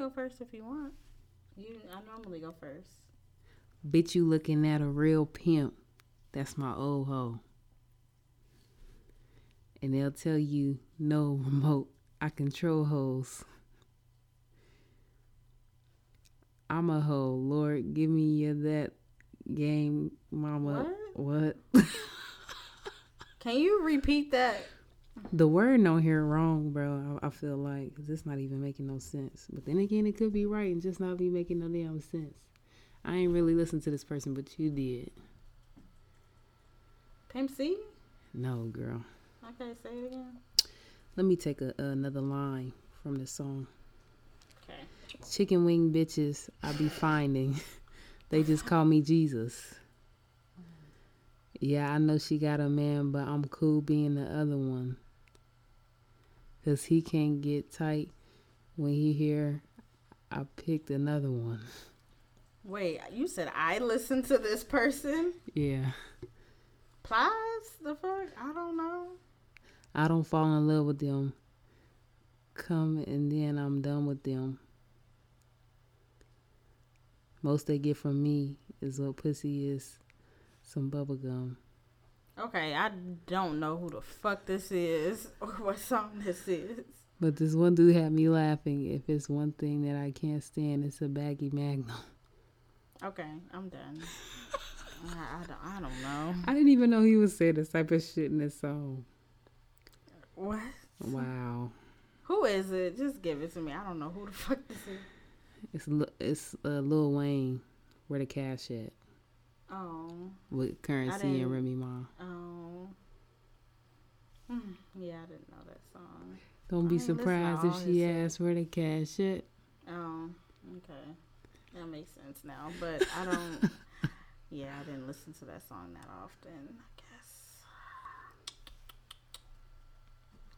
go first if you want. You, I normally go first. Bitch, you looking at a real pimp. That's my old hoe. And they'll tell you, no remote. I control hoes. I'm a hoe. Lord, give me your that game, mama. What? what? Can you repeat that? The word don't hear wrong, bro. I, I feel like it's not even making no sense. But then again, it could be right and just not be making no damn sense. I ain't really listened to this person, but you did. Pimp C? No, girl. Okay, say it again. Let me take a, another line from the song. Okay. Chicken wing bitches I be finding. they just call me Jesus. Yeah, I know she got a man, but I'm cool being the other one. Cause he can't get tight when he hear I picked another one. Wait, you said I listened to this person? Yeah. Plies? The fuck? I don't know. I don't fall in love with them. Come and then I'm done with them. Most they get from me is what pussy is some bubble gum. Okay, I don't know who the fuck this is or what song this is. But this one dude had me laughing. If it's one thing that I can't stand, it's a baggy magnum. Okay, I'm done. I, I, don't, I don't know. I didn't even know he was saying this type of shit in this song. What? Wow. Who is it? Just give it to me. I don't know who the fuck this is. It's it's uh, Lil Wayne. Where the cash at? Oh. With Curren$y and Remy Ma. Oh. Hmm, yeah, I didn't know that song. Don't be surprised if she asks where the cash at. Oh, okay. That makes sense now. But I don't. yeah, I didn't listen to that song that often. I guess.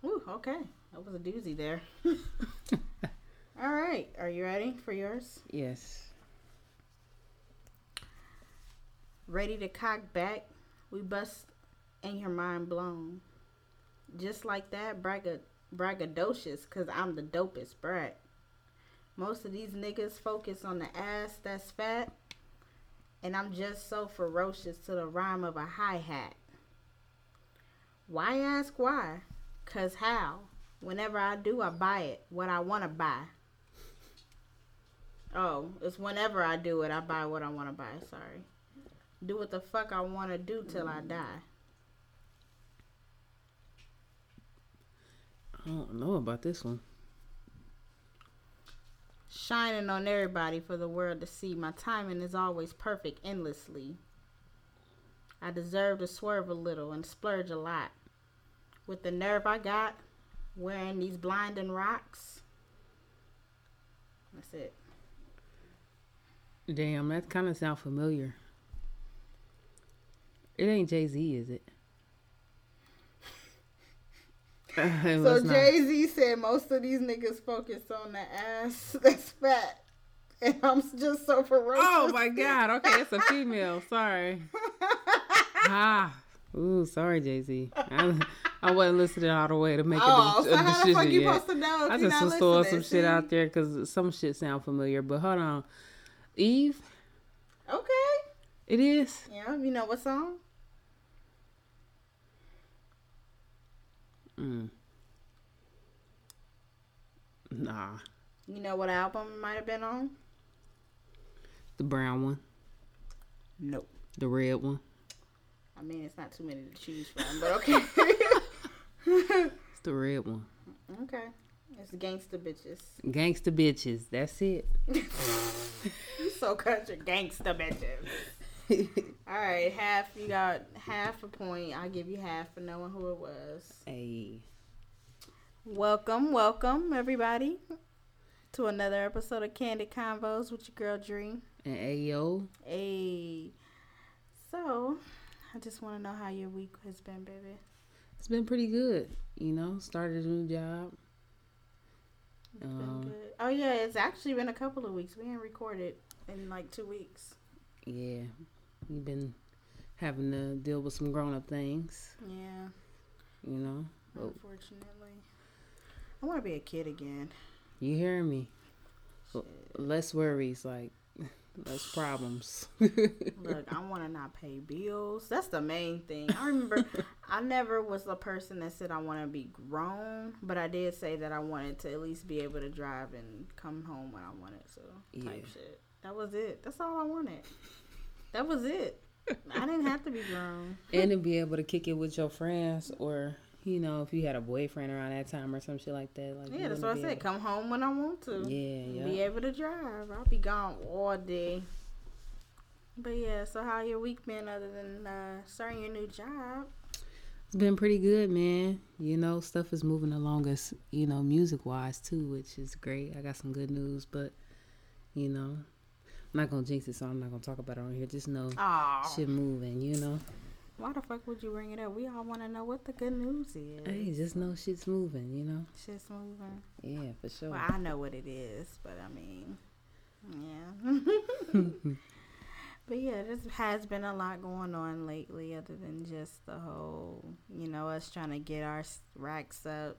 Ooh, okay. That was a doozy there. All right. Are you ready for yours? Yes. Ready to cock back? We bust and your mind blown. Just like that, bragga, braggadocious, cause I'm the dopest brat. Most of these niggas focus on the ass that's fat, and I'm just so ferocious to the rhyme of a hi hat. Why ask why? Cause how? Whenever I do, I buy it. What I want to buy. Oh, it's whenever I do it, I buy what I want to buy. Sorry. Do what the fuck I want to do till I mm. die. I don't know about this one. Shining on everybody for the world to see. My timing is always perfect, endlessly. I deserve to swerve a little and splurge a lot. With the nerve I got, wearing these blinding rocks. That's it. Damn, that kind of sound familiar. It ain't Jay Z, is it? so Jay Z said most of these niggas focus on the ass that's fat. And I'm just so ferocious. Oh my god. Okay, it's a female. Sorry. ah. Ooh, sorry, Jay Z. I, I wasn't listening all the way to make it. oh, a, so a how decision the fuck you yet. supposed to know? I just was throwing some shit out there because some shit sound familiar. But hold on, Eve. Okay. It is. Yeah, you know what song? Mm. Nah. You know what album it might have been on? The brown one. Nope. The red one. I mean, it's not too many to choose from, but okay. it's the red one. Okay. It's gangsta bitches. Gangsta bitches. That's it. you so country gangsta bitches. All right, half you got half a point. I'll give you half for knowing who it was. Hey. Welcome, welcome everybody to another episode of Candid Convos with your girl Dream. And Ayo. Hey. So, I just want to know how your week has been, baby. It's been pretty good. You know, started a new job. Um, oh yeah, it's actually been a couple of weeks. We ain't recorded in like two weeks. Yeah, we've been having to deal with some grown up things. Yeah. You know. Unfortunately, I want to be a kid again. You hear me? Shit. Less worries, like less problems. Look, I want to not pay bills. That's the main thing. I remember I never was the person that said I want to be grown, but I did say that I wanted to at least be able to drive and come home when I wanted to. Type yeah. shit. That was it. That's all I wanted. That was it. I didn't have to be grown. and to be able to kick it with your friends or you know, if you had a boyfriend around that time or some shit like that. Like yeah, that's what I said. Come home when I want to. Yeah, yeah. Be able to drive. I'll be gone all day. But yeah, so how your week been other than uh, starting your new job? It's been pretty good, man. You know, stuff is moving along us, you know, music wise too, which is great. I got some good news, but you know, I'm not gonna jinx it, so I'm not gonna talk about it on here. Just know Aww. shit moving, you know. Why the fuck would you bring it up? We all want to know what the good news is. Hey, just know shit's moving, you know? Shit's moving. Yeah, for sure. Well, I know what it is, but I mean, yeah. but yeah, this has been a lot going on lately, other than just the whole, you know, us trying to get our racks up,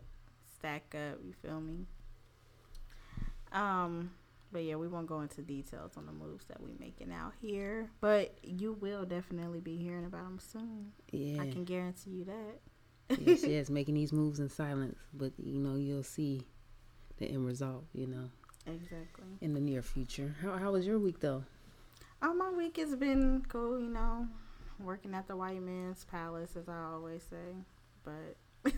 stack up. You feel me? Um, but yeah, we won't go into details on the moves that we're making out here. But you will definitely be hearing about them soon. Yeah, I can guarantee you that. yes, yes, making these moves in silence, but you know you'll see the end result. You know, exactly in the near future. How how was your week though? Oh, my week has been cool. You know, working at the white man's palace, as I always say. But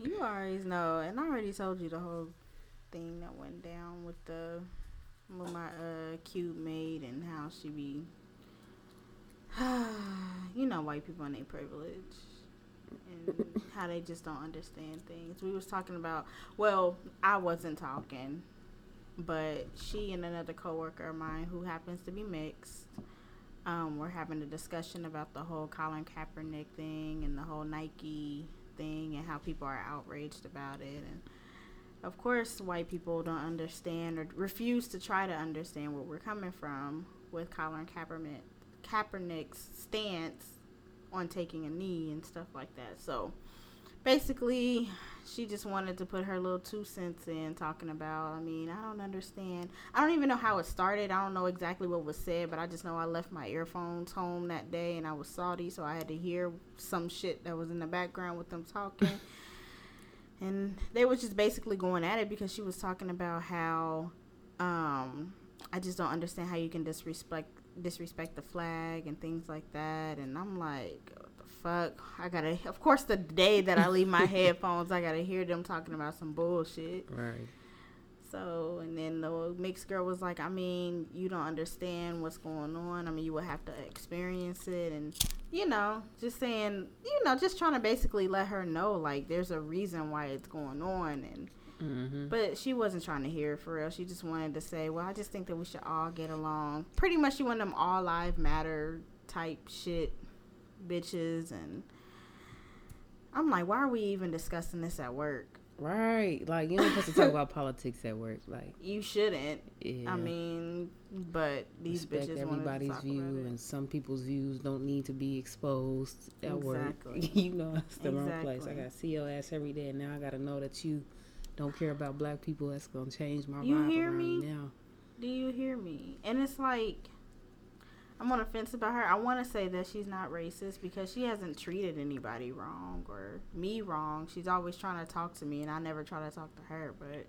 you always know, and I already told you the whole thing that went down with the with my uh cute maid and how she be you know white people and their privilege and how they just don't understand things. We was talking about well, I wasn't talking, but she and another coworker of mine who happens to be mixed, um, we're having a discussion about the whole Colin Kaepernick thing and the whole Nike thing and how people are outraged about it and of course, white people don't understand or refuse to try to understand where we're coming from with Colin Kaepernick, Kaepernick's stance on taking a knee and stuff like that. So basically, she just wanted to put her little two cents in talking about, I mean, I don't understand. I don't even know how it started. I don't know exactly what was said, but I just know I left my earphones home that day and I was salty, so I had to hear some shit that was in the background with them talking and they were just basically going at it because she was talking about how um, I just don't understand how you can disrespect disrespect the flag and things like that. And I'm like, what the fuck? I gotta. Of course, the day that I leave my headphones, I gotta hear them talking about some bullshit. Right. So, and then the mixed girl was like, I mean, you don't understand what's going on. I mean, you would have to experience it. And, you know, just saying, you know, just trying to basically let her know, like, there's a reason why it's going on. And, mm-hmm. but she wasn't trying to hear it for real. She just wanted to say, well, I just think that we should all get along. Pretty much, she wanted them all live matter type shit bitches. And I'm like, why are we even discussing this at work? Right. Like, you're not supposed to talk about politics at work. Like, you shouldn't. Yeah. I mean, but these Respect bitches everybody's view, and some people's views don't need to be exposed at exactly. work. you know, it's the exactly. wrong place. I got to see your ass every day, and now I got to know that you don't care about black people. That's going to change my you vibe hear me? now. Do you hear me? And it's like, I'm on the fence about her. I want to say that she's not racist because she hasn't treated anybody wrong or me wrong. She's always trying to talk to me, and I never try to talk to her. But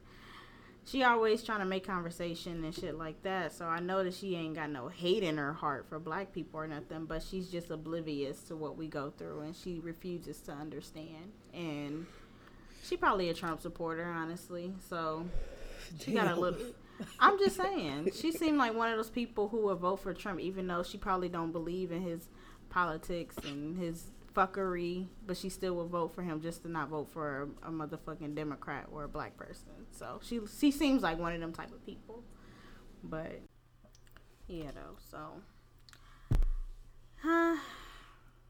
she always trying to make conversation and shit like that. So I know that she ain't got no hate in her heart for black people or nothing, but she's just oblivious to what we go through, and she refuses to understand. And she probably a Trump supporter, honestly. So she got a little. I'm just saying, she seemed like one of those people who would vote for Trump, even though she probably don't believe in his politics and his fuckery, but she still would vote for him just to not vote for a, a motherfucking Democrat or a black person. So she she seems like one of them type of people. But yeah, though. So, huh?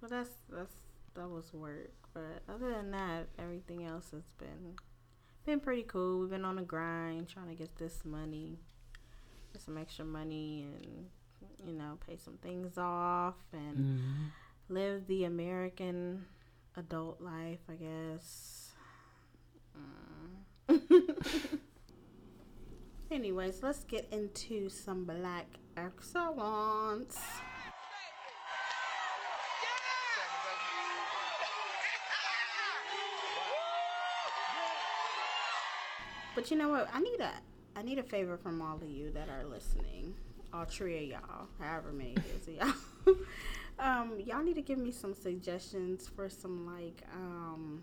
But that's that's that was work. But other than that, everything else has been been pretty cool. We've been on the grind trying to get this money, get some extra money, and you know, pay some things off and mm-hmm. live the American adult life, I guess. Mm. Anyways, let's get into some black excellence. But you know what? I need a I need a favor from all of you that are listening. All three of y'all, however many it is y'all. um, y'all need to give me some suggestions for some like um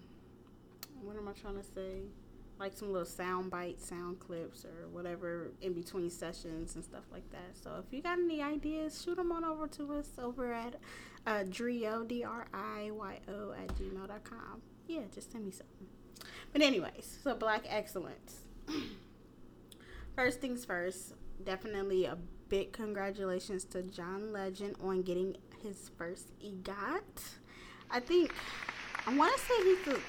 what am I trying to say? Like some little sound bites, sound clips, or whatever in between sessions and stuff like that. So if you got any ideas, shoot them on over to us over at uh, Driyo, D R I Y O, at gmail.com. Yeah, just send me something. But, anyways, so Black Excellence. first things first, definitely a big congratulations to John Legend on getting his first EGOT. I think, I want to say he's the,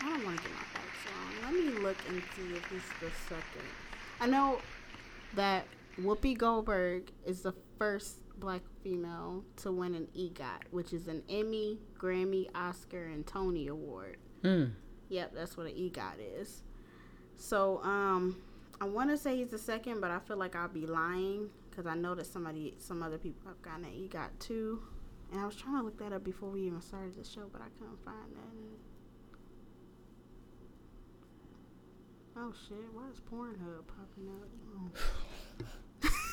I don't want to get my facts wrong. Let me look and see if he's the second. I know that Whoopi Goldberg is the first black female to win an EGOT, which is an Emmy, Grammy, Oscar, and Tony Award. Mm. Yep, that's what an EGOT is. So, um, I want to say he's the second, but I feel like I'll be lying because I know that somebody, some other people have gotten an EGOT too. And I was trying to look that up before we even started the show, but I couldn't find that. Oh shit! Why is Pornhub popping up? Oh.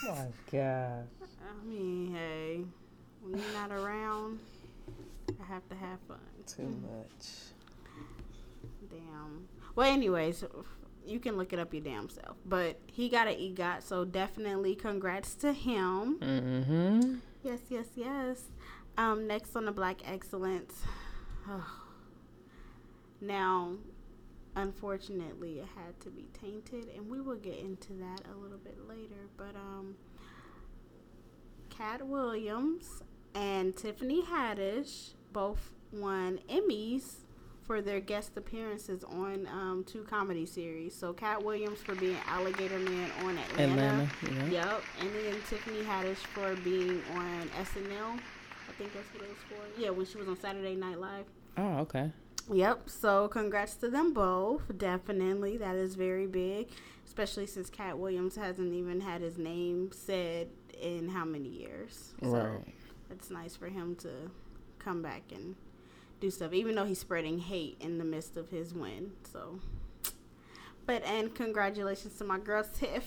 Oh my god. I mean, hey, when you're not around, I have to have fun. Too much. Damn. Well, anyways, you can look it up your damn self. But he got an EGOT, so definitely congrats to him. Mm-hmm. Yes, yes, yes. Um, next on the Black Excellence. Now, unfortunately, it had to be tainted, and we will get into that a little bit later. But um, Katt Williams and Tiffany Haddish both won Emmys for their guest appearances on um, two comedy series. So Katt Williams for being Alligator Man on Atlanta. Atlanta. Yeah. Yep, and then Tiffany Haddish for being on SNL. I think that's what it was for. Yeah, when she was on Saturday Night Live. Oh, okay. Yep. So congrats to them both. Definitely, that is very big, especially since Katt Williams hasn't even had his name said in how many years. So Right. it's nice for him to come back and do stuff, even though he's spreading hate in the midst of his win. So, but and congratulations to my girl Tiff.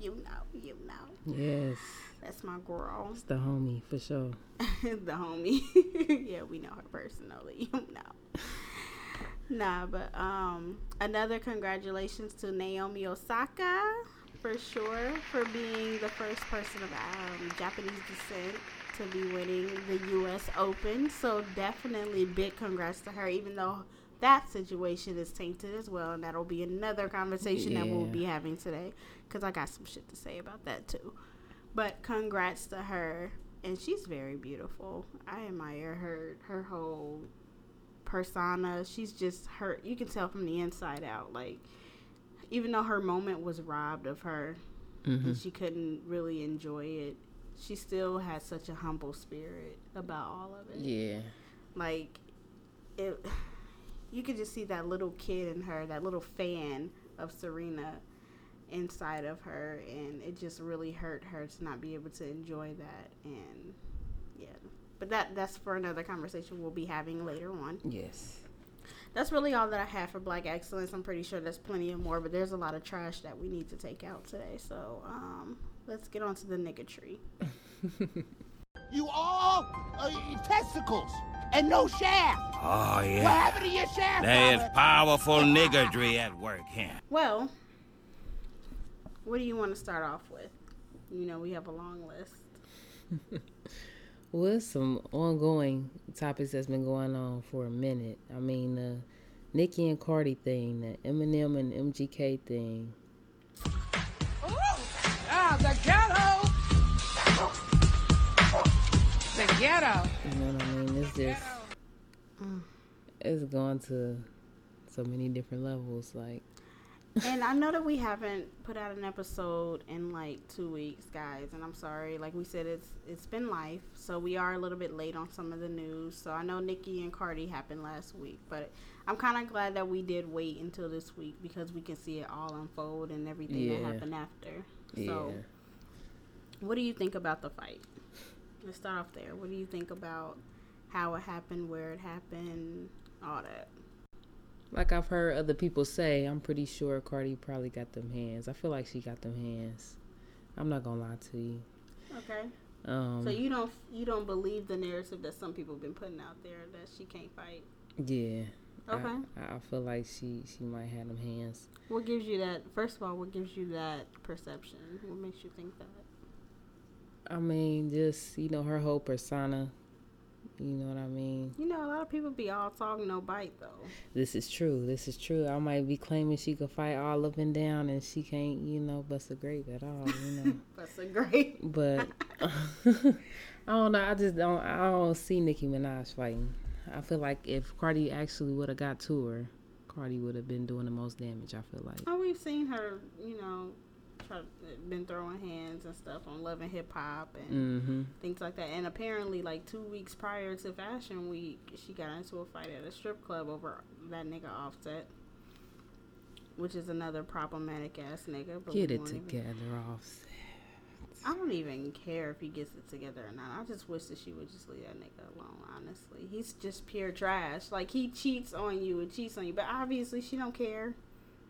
you know, you know, Yes. that's my girl, It's the homie for sure. the homie. yeah, we know her personally. You know. Nah, but um, another congratulations to Naomi Osaka for sure for being the first person of um, Japanese descent to be winning the U.S. Open. So definitely big congrats to her, even though that situation is tainted as well, and that'll be another conversation that we'll be having today because I got some shit to say about that too. But congrats to her, and she's very beautiful. I admire her her whole persona. She's just her. You can tell from the inside out. Like even though her moment was robbed of her, Mm-hmm. and she couldn't really enjoy it, she still had such a humble spirit about all of it. Yeah. Like it, you could just see that little kid in her, that little fan of Serena inside of her, and it just really hurt her to not be able to enjoy that. And yeah, but that that's for another conversation we'll be having later on. Yes. That's really all that I have for Black Excellence. I'm pretty sure there's plenty of more, but there's a lot of trash that we need to take out today. So um, let's get on to the nigga tree. You all uh, testicles and no shaft. Oh, yeah. What yeah. happened to your shaft? There is Robert? powerful niggardry at work here. Well, what do you want to start off with? You know, we have a long list. Well, it's some ongoing topics that's been going on for a minute. I mean, the Nicki and Cardi thing, the Eminem and MGK thing. The ghetto! You know what I mean? It's just, it's gone to so many different levels. Like, and I know that we haven't put out an episode in like two weeks, guys. And I'm sorry. Like we said, it's it's been life, so we are a little bit late on some of the news. So I know Nicki and Cardi happened last week, but I'm kind of glad that we did wait until this week because we can see it all unfold and everything that happened after. Yeah. So, what do you think about the fight? Let's start off there. What do you think about how it happened, where it happened, all that? Like I've heard other people say, I'm pretty sure Cardi probably got them hands. I feel like she got them hands. I'm not gonna lie to you. Okay. Um, So you don't you don't believe the narrative that some people have been putting out there that she can't fight? yeah. Okay. I, I feel like she she might have them hands. What gives you that? First of all, what gives you that perception? What makes you think that? I mean, just you know her whole persona. You know what I mean? You know, a lot of people be all talk, no bite, though. This is true. This is true. I might be claiming she could fight all up and down, and she can't, you know, bust a grape at all. You know. That's a great. But I don't know. I just don't. I don't see Nicki Minaj fighting. I feel like if Cardi actually would have got to her, Cardi would have been doing the most damage. I feel like. Oh, we've seen her, you know, been throwing hands and stuff on Love and Hip Hop and Mm-hmm. things like that. And apparently, like two weeks prior to Fashion Week, she got into a fight at a strip club over that nigga Offset, which is another problematic ass nigga. But Get it won't even- together, off. I don't even care if he gets it together or not. I just wish that she would just leave that nigga alone. Honestly, he's just pure trash. Like he cheats on you and cheats on you, but obviously she don't care.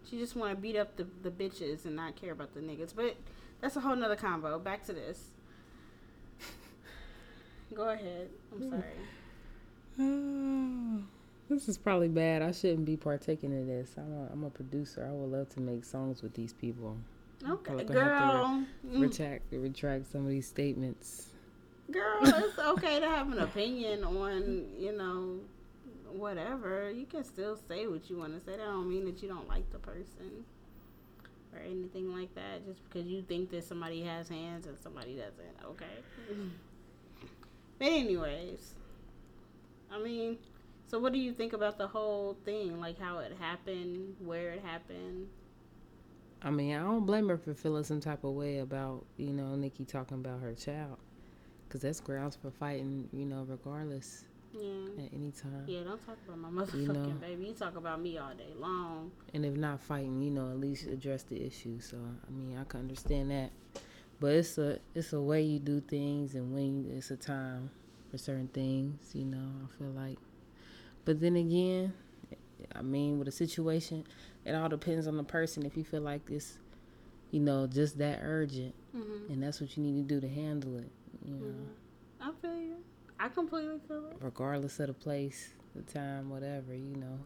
She just want to beat up the the bitches and not care about the niggas. But that's a whole nother combo. Back to this. Go ahead. I'm sorry. this is probably bad. I shouldn't be partaking in this. I'm a, I'm a producer. I would love to make songs with these people. Okay, Probably gonna have to girl. Mm, Retract, retract some of these statements. Girl, it's okay to have an opinion on, you know, whatever. You can still say what you want to say. That don't mean that you don't like the person or anything like that. Just because you think that somebody has hands and somebody doesn't. Okay. But anyways, I mean, so what do you think about the whole thing? Like how it happened, where it happened? I mean, I don't blame her for feeling some type of way about, you know, Nicki talking about her child. Because that's grounds for fighting, you know, regardless Yeah. at any time. Yeah, don't talk about my motherfucking You know. baby. You talk about me all day long. And if not fighting, you know, at least address the issue. So, I mean, I can understand that. But it's a it's a way you do things and when you, it's a time for certain things, you know, I feel like. But then again, I mean, with a situation, it all depends on the person. If you feel like it's, you know, just that urgent, Mm-hmm. and that's what you need to do to handle it, you know, I feel you. I completely feel it. regardless of the place, the time, whatever, you know.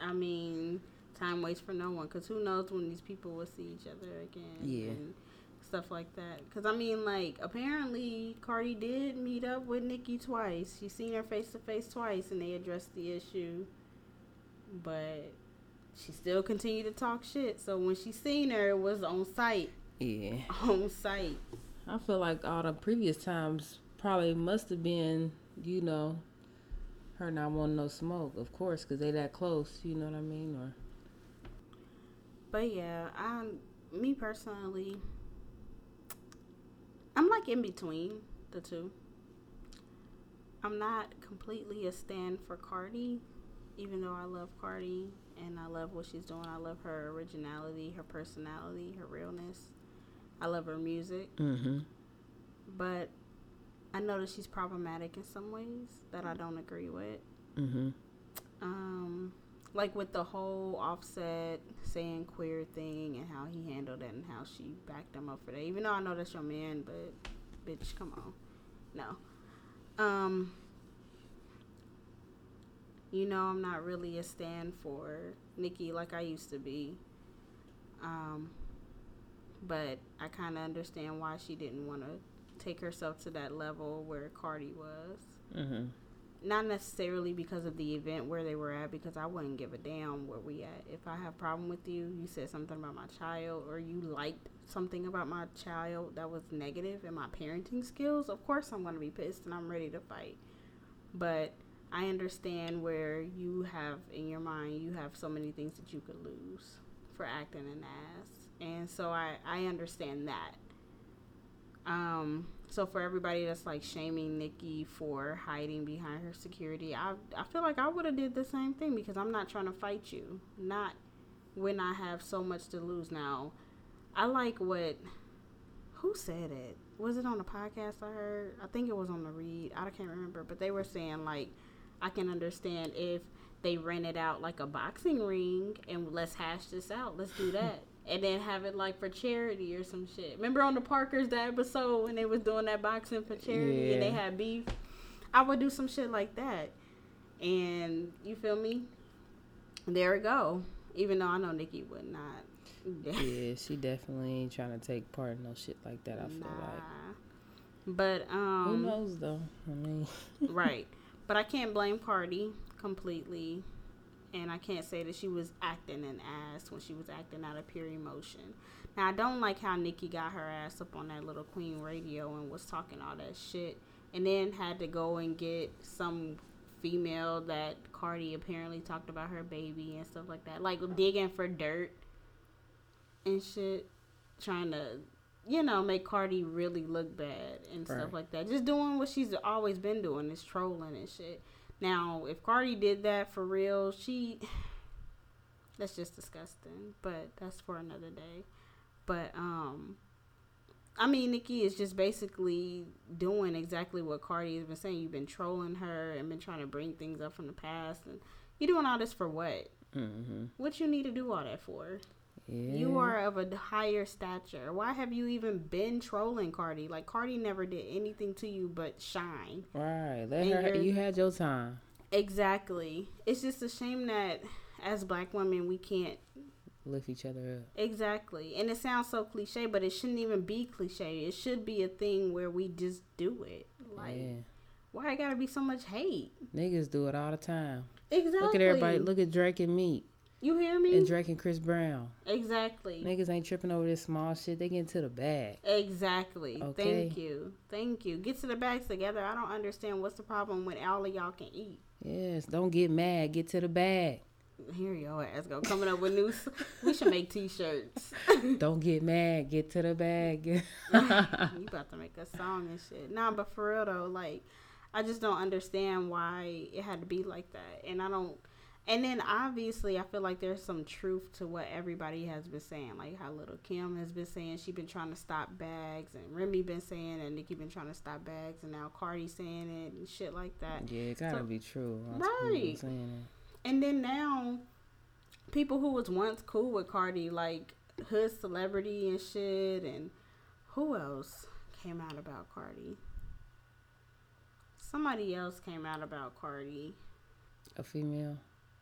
I mean, time waits for no one because who knows when these people will see each other again. Yeah. And stuff like that. Because, I mean, like, apparently Cardi did meet up with Nicki twice. She seen her face to face twice and they addressed the issue. But she still continued to talk shit. So when she seen her, it was on site. Yeah. On site. I feel like all the previous times probably must have been, you know, her not wanting no smoke, of course, because they that close, you know what I mean? Or But yeah, I, me personally, I'm like in between the two. I'm not completely a stand for Cardi, even though I love Cardi and I love what she's doing. I love her originality, her personality, her realness. I love her music, mm-hmm. but I know that she's problematic in some ways that I don't agree with. Mm-hmm. Um, like with the whole offset saying queer thing and how he handled it and how she backed him up for that. Even though I know that's your man, but bitch, come on. No. Um You know I'm not really a stand for Nicki like I used to be. Um but I kinda understand why she didn't wanna take herself to that level where Cardi was Mm-hmm. not necessarily because of the event where they were at because I wouldn't give a damn where we at. If I have problem with you, you said something about my child or you liked something about my child that was negative in my parenting skills, of course I'm going to be pissed and I'm ready to fight. But I understand where you have in your mind you have so many things that you could lose for acting an ass. And so I I understand that. Um, so for everybody that's like shaming Nicki for hiding behind her security, I I feel like I would have did the same thing because I'm not trying to fight you. Not when I have so much to lose now. I like what who said it? Was it on a podcast I heard? I think it was on the read. I can't remember, but they were saying like I can understand if they rented out like a boxing ring and let's hash this out. Let's do that. And then have it like for charity or some shit. Remember on the Parkers that episode when they was doing that boxing for charity and they had beef? I would do some shit like that. And you feel me? There we go. Even though I know Nicki would not. Yeah, she definitely ain't trying to take part in no shit like that. I feel like. Nah. But Who um knows though? I mean, right. But I can't blame Cardi completely. And I can't say that she was acting an ass when she was acting out of pure emotion. Now, I don't like how Nicki got her ass up on that little Queen radio and was talking all that shit. And then had to go and get some female that Cardi apparently talked about her baby and stuff like that. Like digging for dirt and shit. Trying to, you know, make Cardi really look bad and stuff like that. Just doing what she's always been doing is trolling and shit. Now, if Cardi did that for real, she that's just disgusting. But that's for another day. But um I mean Nicki is just basically doing exactly what Cardi has been saying. You've been trolling her and been trying to bring things up from the past and you're doing all this for what? mm-hmm. What you need to do all that for? Yeah. You are of a higher stature. Why have you even been trolling Cardi? Like Cardi never did anything to you but shine. right. Let and her. you're- had your time. Exactly. It's just a shame that as black women we can't Lift each other up. exactly. And it sounds so cliche, but it shouldn't even be cliche. It should be a thing where we just do it. Like yeah. why it gotta be so much hate? Niggas do it all the time. Exactly. Look at everybody. Look at Drake and Meek. You hear me? And Drake and Chris Brown. exactly. Niggas ain't tripping over this small shit. They get into the bag. Exactly. Okay. Thank you. Thank you. Get to the bags together. I don't understand what's the problem when all of y'all can eat. Yes. Don't get mad. Get to the bag. Here your ass go coming up with new. we should make t-shirts. Don't get mad. Get to the bag. you about to make a song and shit. Nah, but for real though, like I just don't understand why it had to be like that, and I don't. And then obviously, I feel like there's some truth to what everybody has been saying, like how little Kim has been saying she been trying to stop bags, and Remy been saying, and Nicki been trying to stop bags, and now Cardi saying it and shit like that. yeah, it gotta So- be true. People Right. saying And then now, people who was once cool with Cardi, like hood celebrity and shit, and who else came out about Cardi? Somebody else came out about Cardi. A female.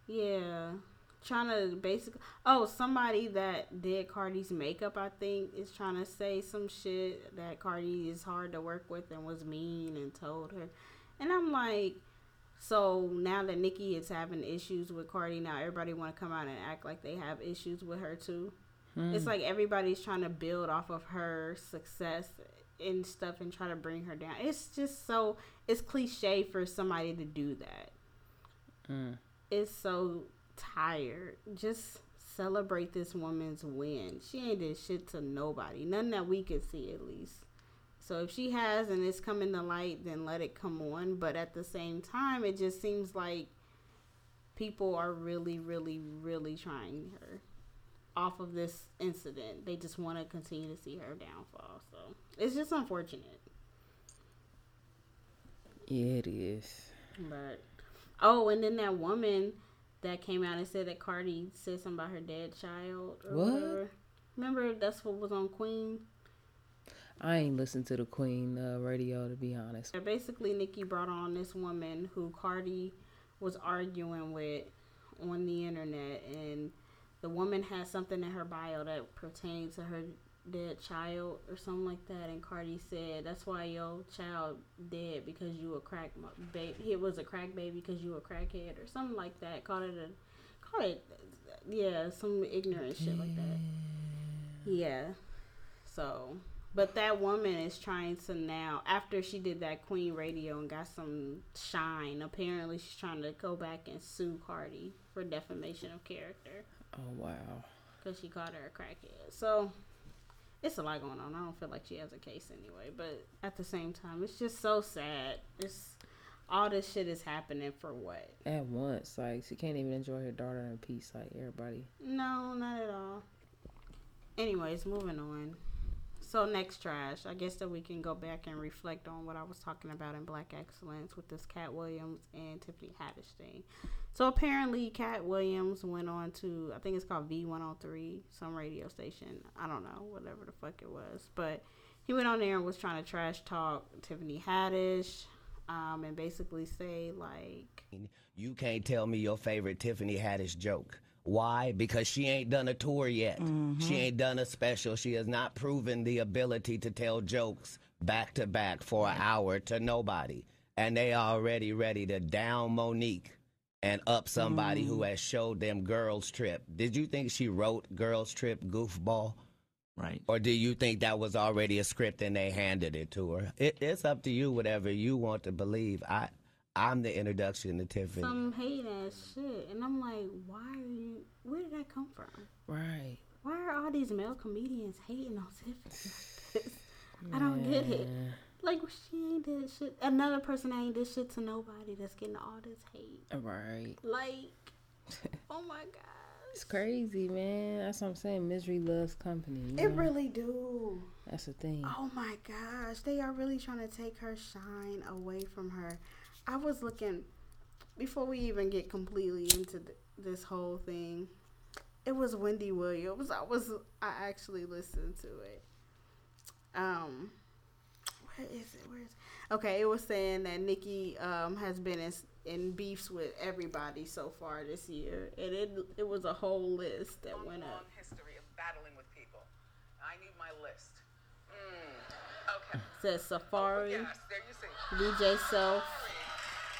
Yeah. Trying to basically. Oh, somebody that did Cardi's makeup, I think, is trying to say some shit that Cardi is hard to work with and was mean and told her. And I'm like, so now that Nicki is having issues with Cardi, now everybody want to come out and act like they have issues with her too. It's like everybody's trying to build off of her success and stuff and try to bring her down. It's just so it's cliche for somebody to do that Mm. Is so tired. Just celebrate this woman's win. She ain't did shit to nobody. None that we could see at least. So if she has and it's coming to light, then let it come on. But at the same time, it just seems like people are really, really, really trying her off of this incident. They just want to continue to see her downfall. So it's just unfortunate. Yeah, it is. But oh, and then that woman that came out and said that Cardi said something about her dead child or What? whatever. Remember that's what was on Queen. I ain't listened to the Queen uh, radio to be honest. Basically, Nicki brought on this woman who Cardi was arguing with on the internet, and the woman had something in her bio that pertained to her dead child or something like that. And Cardi said, "That's why your child dead because you a crack baby. It was a crack baby because you a crackhead or something like that. Called it a, called it, yeah, some ignorant shit like that. Yeah. So, but that woman is trying to now, after she did that Queen Radio and got some shine, apparently she's trying to go back and sue Cardi for defamation of character Oh wow. because she called her a crackhead. So, it's a lot going on. I don't feel like she has a case anyway, but at the same time, it's just so sad. It's all this shit is happening for what? At once, like she can't even enjoy her daughter in peace, like everybody. No, not at all. Anyways, moving on. So next trash, I guess that we can go back and reflect on what I was talking about in Black Excellence with this Katt Williams and Tiffany Haddish thing. So apparently, Katt Williams went on to I think it's called V103, some radio station. I don't know, whatever the fuck it was, but he went on there and was trying to trash talk Tiffany Haddish, um, and basically say like You can't tell me your favorite Tiffany Haddish joke. Why? Because she ain't done a tour yet. She ain't done a special. She has not proven the ability to tell jokes back to back for an hour to nobody. And they already ready to down Mo'Nique and up somebody who mm. has showed them Girls Trip. Did you think she wrote Girls Trip goofball? Right. Or do you think that was already a script and they handed it to her? It, it's up to you, whatever you want to believe. I, I'm the introduction to Tiffany. some hate ass shit, and I'm like, why are you? Where did that come from? Right. Why are all these male comedians hating on Tiffany like this? I don't get it. Like she ain't did shit. Another person ain't did shit to nobody that's getting all this hate. Right. Like, oh my god, It's crazy, man. That's what I'm saying. Misery loves company. it know? really do. That's the thing. Oh my gosh, they are really trying to take her shine away from her. I was looking before we even get completely into th- this whole thing. It was Wendy Williams. I was I actually listened to it. Um, where is it? Where is it? Okay, it was saying that Nicki um has been in, in beefs with everybody so far this year, and it it was a whole list that went long up. history of battling with people. I need my list. Mm, okay. Says Safaree, Yes, there you see. DJ Self,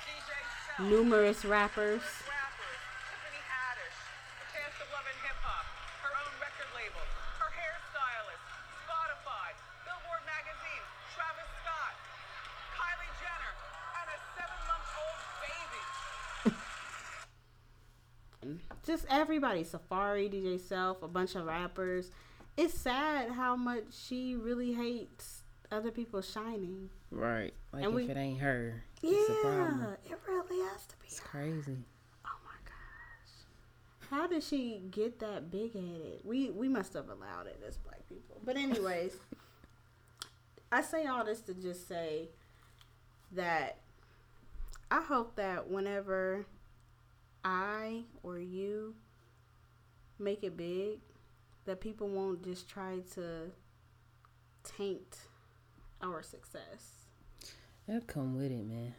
DJ Self, numerous rappers, Tiffany Haddish, the cast of Love and Hip Hop, her own record label, her hairstylist, Spotify, Billboard magazine, Travis Scott, Kylie Jenner, and a seven-month-old baby. Just everybody Safaree dj self a bunch of rappers it's sad how much she really hates other people shining Right. Like And if we- it ain't her, yeah it's a problem. it really has to be It's her. crazy. oh my gosh how did she get that big-headed we we must have allowed it as black people but anyways i say all this to just say that i hope that whenever i or you make it big that people won't just try to taint our success That'll come with it, man.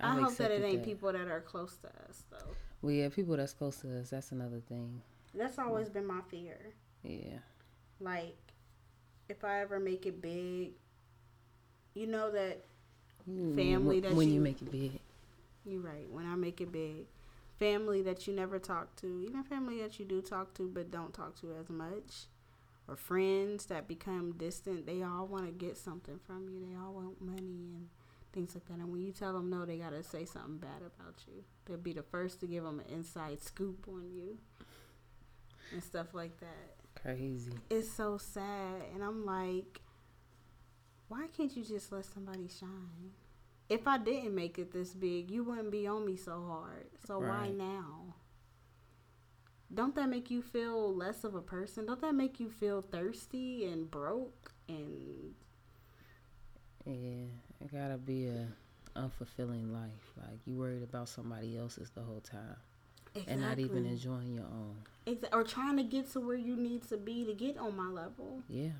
i I've hope that it ain't people that are close to us though Well, yeah, people that's close to us. That's another thing. that's always been my fear Yeah. like if I ever make it big, you know that Family that when you, you- make it big. you're right. When I make it big, family that you never talk to, even family that you do talk to but don't talk to as much, or friends that become distant, they all want to get something from you. They all want money and things like that. And when you tell them no, they gotta say something bad about you. They'll be the first to give them an inside scoop on you and stuff like that. Crazy. it's so sad and i'm like why can't you just let somebody shine if i didn't make it this big you wouldn't be on me so hard so why now don't that make you feel less of a person don't that make you feel thirsty and broke and Yeah, it gotta be a unfulfilling life. Like you worried about somebody else's the whole time, and not even enjoying your own. Exa- or trying to get to where you need to be to get on my level Yeah.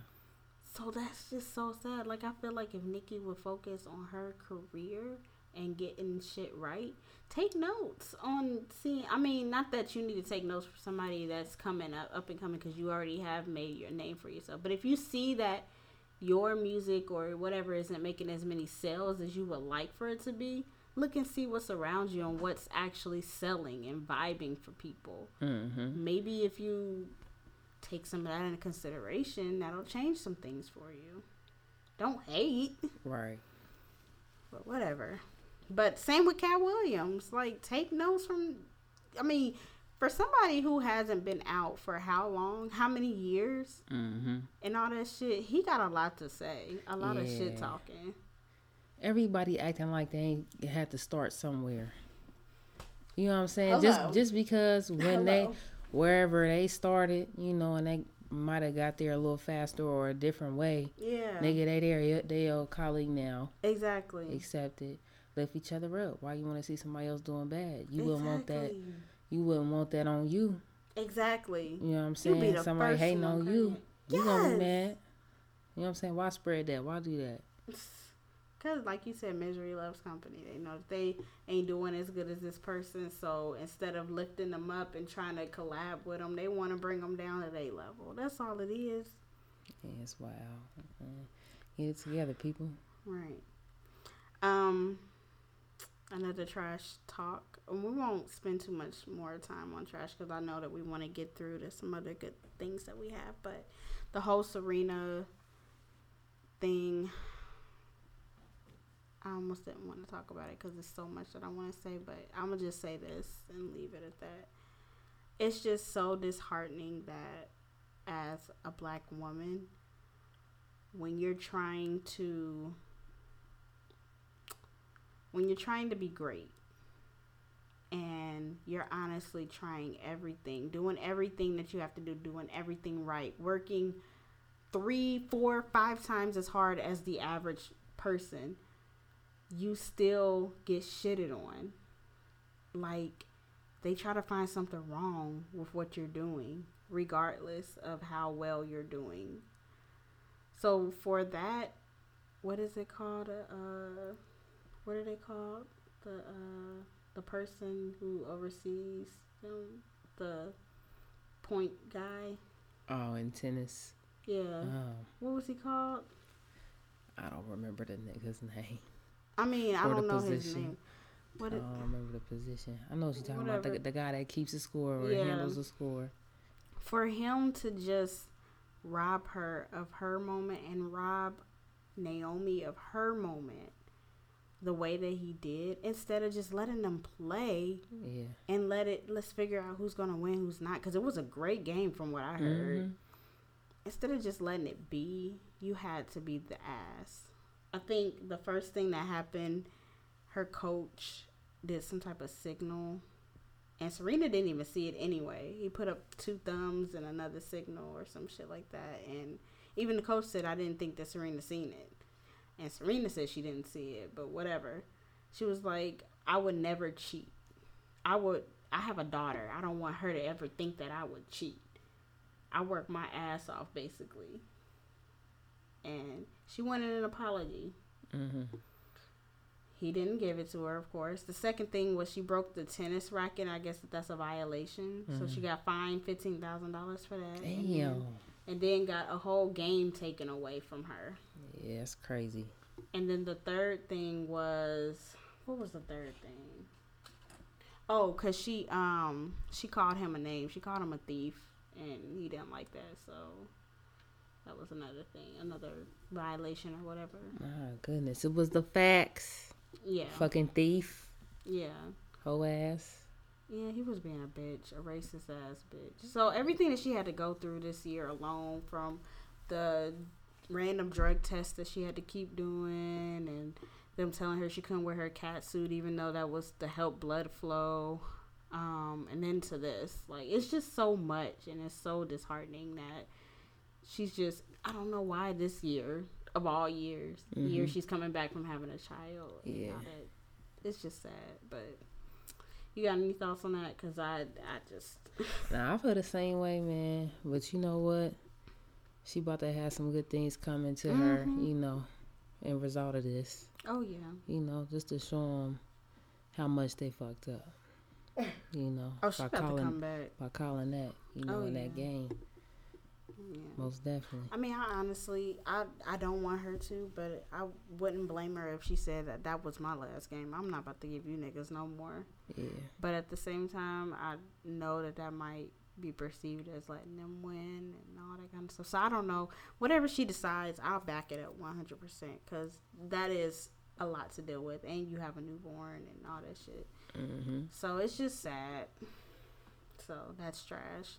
So that's just so sad. Like I feel like if Nicki would focus on her career and getting shit right, take notes on seeing. I mean, not that you need to take notes for somebody that's coming up, up and coming, because you already have made your name for yourself. But if you see that your music or whatever isn't making as many sales as you would like for it to be, look and see what's around you and what's actually selling and vibing for people. Mm-hmm. Maybe if you take some of that into consideration, that'll change some things for you. Don't hate, Right. but whatever. But same with Katt Williams. Like, take notes from. I mean, for somebody who hasn't been out for how long, how many years, Mm-hmm. and all that shit, he got a lot to say, a lot of shit talking. Everybody acting like they had to start somewhere. You know what I'm saying? Hello. Just just because when they Hello. Wherever they started, you know, and they might have got there a little faster or a different way. Yeah, Nigga, they there, they your colleague now. exactly. Accepted. Lift each other up. Why you want to see somebody else doing bad? You wouldn't want that. You wouldn't want that on you. Exactly. You know what I'm saying? Somebody hating on you. crying. You gonna be mad. You know what I'm saying? Why spread that? Why do that? Cause like you said, misery loves company. They know if they ain't doing as good as this person, so instead of lifting them up and trying to collab with them, they want to bring them down to their level. That's all it is. Wild. Uh, Get it together, people. Right. Um. Another trash talk. And we won't spend too much more time on trash because I know that we want to get through to some other good things that we have. But the whole Serena thing, I almost didn't want to talk about it because there's so much that I want to say. But I'm gonna just say this and leave it at that. It's just so disheartening that as a black woman, when you're trying to when you're trying to be great and you're honestly trying everything, doing everything that you have to do, doing everything right, working three, four, five times as hard as the average person, you still get shitted on. Like, they try to find something wrong with what you're doing, regardless of how well you're doing. So, for that, what is it called? Uh, what are they called? The uh, the person who oversees them, the point guy. Oh, in tennis. Yeah. Oh, What was he called? I don't remember the nigga's name. I mean, I don't know his name. What I don't remember the position. I know what you're talking about. The, the guy that keeps the score or Yeah. handles the score. for him to just rob her of her moment and rob Naomi of her moment the way that he did instead of just letting them play Yeah. and let it let's figure out who's gonna win who's not because it was a great game from what i heard Mhm. instead of just letting it be you had to be the ass i think the first thing that happened her coach did some type of signal and serena didn't even see it anyway. He put up two thumbs and another signal or some shit like that and even the coach said i didn't think that serena seen it. And serena said she didn't see it but whatever. She was like i would never cheat. I would i have a daughter. I don't want her to ever think that i would cheat. I work my ass off basically. And she wanted an apology. Mhm. He didn't give it to her, of course. The second thing was she broke the tennis racket. I guess that that's a violation. So she got fined fifteen thousand dollars for that. And then, Damn. and then got a whole game taken away from her. Yeah, it's crazy. And then the third thing was what was the third thing? Oh, cause she um she called him a name. She called him a thief, and he didn't like that. So that was another thing, another violation or whatever. My goodness. It was the facts. Yeah, Fucking thief. yeah, Hoe ass. yeah. He was being a bitch, a racist ass bitch. So everything that she had to go through this year alone, from the random drug tests that she had to keep doing, and them telling her she couldn't wear her cat suit even though that was to help blood flow um and then to this like it's just so much and it's so disheartening that she's just i don't know why this year of all years the year she's coming back from having a child Yeah. it's just sad but you got any thoughts on that because i i just Now I feel the same way, man. But you know what? She about to have some good things coming to her, Mm-hmm. you know, in result of this. oh yeah You know, just to show them how much they fucked up. You know, oh by about to calling come back by calling that, you know, Oh, in yeah. that game. Yeah Most definitely. I mean, I honestly, I I don't want her to, but I wouldn't blame her if she said that that was my last game. I'm not about to give you niggas no more. Yeah. But at the same time, I know that that might be perceived as letting them win and all that kind of stuff. So I don't know. Whatever she decides, I'll back it at 100% because that is a lot to deal with, and you have a newborn and all that shit. hmm So it's just sad. So that's trash.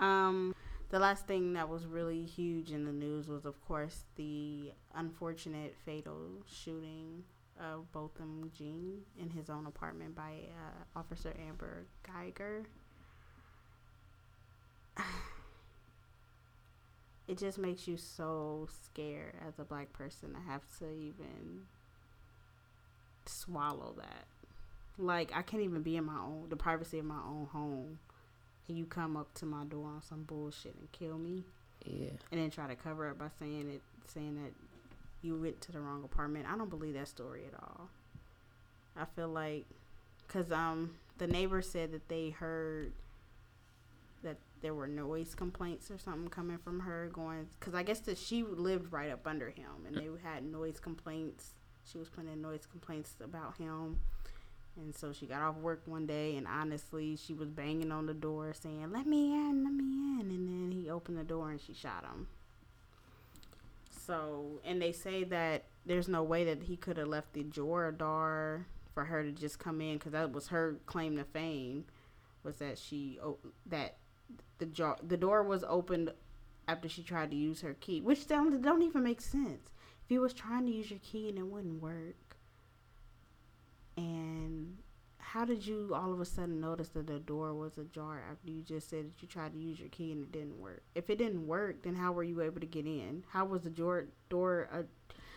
Um, the last thing that was really huge in the news was, of course, the unfortunate fatal shooting of Botham Jean in his own apartment by uh, Officer Amber Guyger. It just makes you so scared as a black person to have to even swallow that. Like I can't even be in my own the privacy of my own home, and you come up to my door on some bullshit and kill me, Yeah. and then try to cover it by saying it, saying that you went to the wrong apartment. I don't believe that story at all. I feel like, cause um the neighbor said that they heard that there were noise complaints or something coming from her going because I guess that she lived right up under him and they had noise complaints. She was putting in noise complaints about him. And so she got off work one day, and honestly, she was banging on the door saying, Let me in, let me in. And then he opened the door and she shot him. So, and they say that there's no way that he could have left the drawer door for her to just come in because that was her claim to fame was that she, that the jar, the door was opened after she tried to use her key, which don't, don't even make sense. If you was trying to use your key and it wouldn't work, and how did you all of a sudden notice that the door was ajar after you just said that you tried to use your key and it didn't work? If it didn't work, then how were you able to get in? How was the door door? Uh,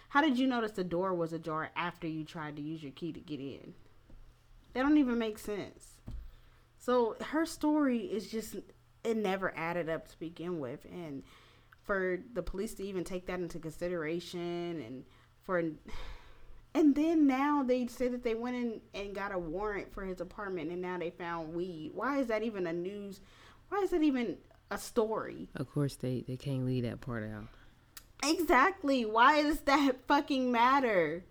how did you notice the door was ajar after you tried to use your key to get in? That don't even make sense. So her story is just it never added up to begin with, and for the police to even take that into consideration, and for and then now they say that they went in and got a warrant for his apartment, and now they found weed. Why is that even a news? Why is that even a story? Of course, they they can't leave that part out. Exactly. Why does that fucking matter?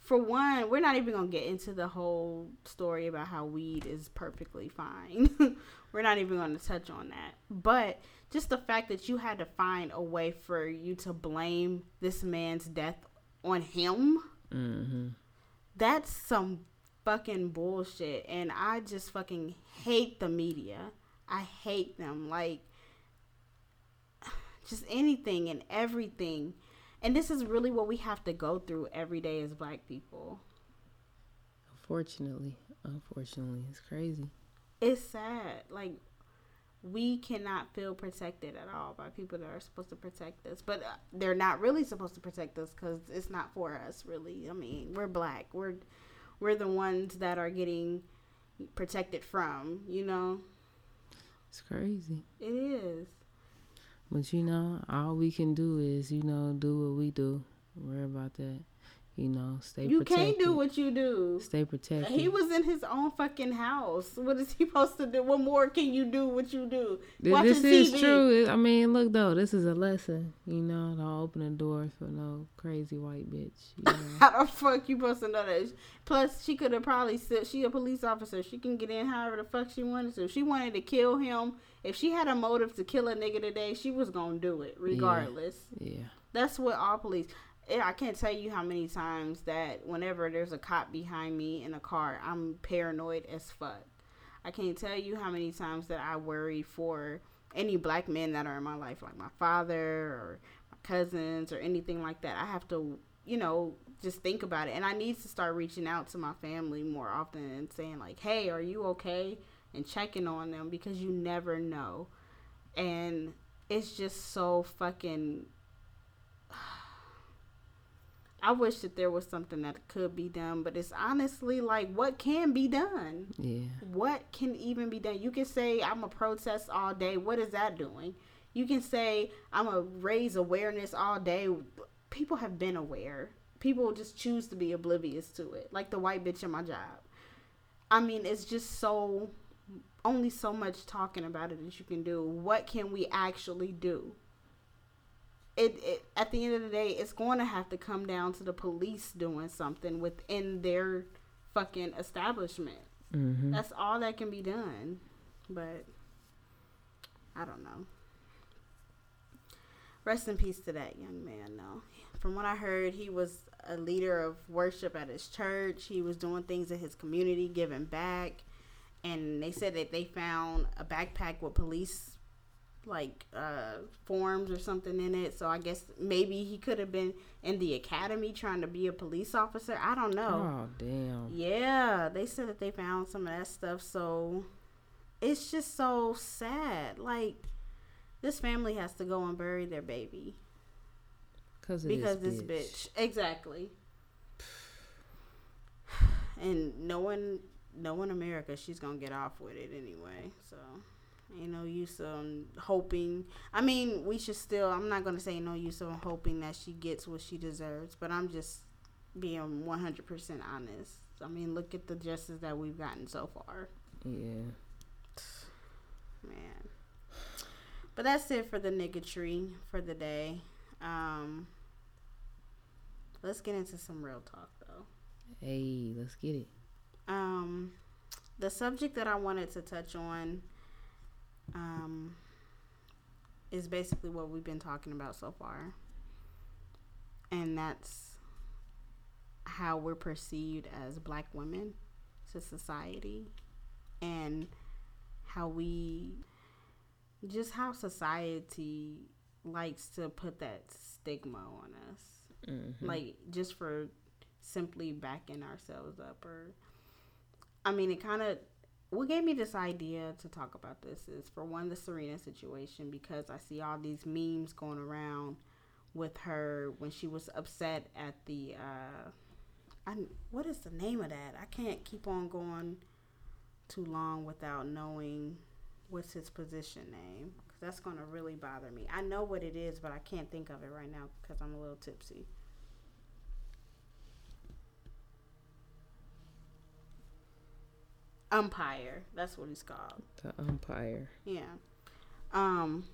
For one, we're not even gonna get into the whole story about how weed is perfectly fine. we're not even gonna touch on that. But just the fact that you had to find a way for you to blame this man's death on him, Mm-hmm. that's some fucking bullshit. And I just fucking hate the media. I hate them. Like, just anything and everything. And this is really what we have to go through every day as black people. Unfortunately, unfortunately, it's crazy. It's sad. Like, we cannot feel protected at all by people that are supposed to protect us. But uh, they're not really supposed to protect us because it's not for us, really. I mean, we're black. We're we're the ones that are getting protected from, you know? It's crazy. It is. But you know, all we can do is, you know, do what we do. Worry about that. You know, stay You protected. can't do what you do. Stay protected. He was in his own fucking house. What is he supposed to do? What more can you do? What you do? Th- Watching this is TV. true. I mean, look though, this is a lesson. You know, don't open the door for no crazy white bitch. You know? How the fuck you supposed to know that? Plus, she could have probably said she a police officer. She can get in however the fuck she wanted to. If she wanted to kill him, if she had a motive to kill a nigga today, she was gonna do it regardless. yeah. That's what all police. I can't tell you how many times that whenever there's a cop behind me in a car, I'm paranoid as fuck. I can't tell you how many times that I worry for any black men that are in my life, like my father or my cousins or anything like that. I have to, you know, just think about it. And I need to start reaching out to my family more often and saying, like, hey, are you okay? And checking on them because you never know. And it's just so fucking I wish that there was something that could be done, but it's honestly like what can be done? Yeah. What can even be done? You can say I'm a protest all day. What is that doing? You can say I'm a raise awareness all day. People have been aware. People just choose to be oblivious to it. Like the white bitch in my job. I mean, it's just so only so much talking about it that you can do. What can we actually do? It, it at the end of the day, it's going to have to come down to the police doing something within their fucking establishment. Mm-hmm. That's all that can be done. But I don't know. Rest in peace to that young man, though. From what I heard, he was a leader of worship at his church. He was doing things in his community, giving back. and they said that they found a backpack with police like uh forms or something in it. So i guess maybe he could have been in the academy trying to be a police officer. I don't know. Oh damn. yeah they said that they found some of that stuff. So it's just so sad. Like this family has to go and bury their baby. Cause of because this bitch. bitch. exactly. And knowing knowing america she's gonna get off with it anyway so ain't no use on hoping i mean we should still i'm not gonna say no use on hoping that she gets what she deserves but i'm just being 100% honest i mean look at the justice that we've gotten so far Yeah. man. But that's it for the nigga tree for the day. Um, let's get into some real talk though. Hey, let's get it. Um, the subject that I wanted to touch on um, is basically what we've been talking about so far, and that's how we're perceived as black women to society, and how we just how society likes to put that stigma on us. Like just for simply backing ourselves up or i mean it kind of what gave me this idea to talk about this is for one the serena situation because i see all these memes going around with her when she was upset at the uh I, what is the name of that? I can't keep on going too long without knowing what's his position name because that's going to really bother me. I know what it is but i can't think of it right now because i'm a little tipsy umpire. That's what he's called. The umpire. yeah. Um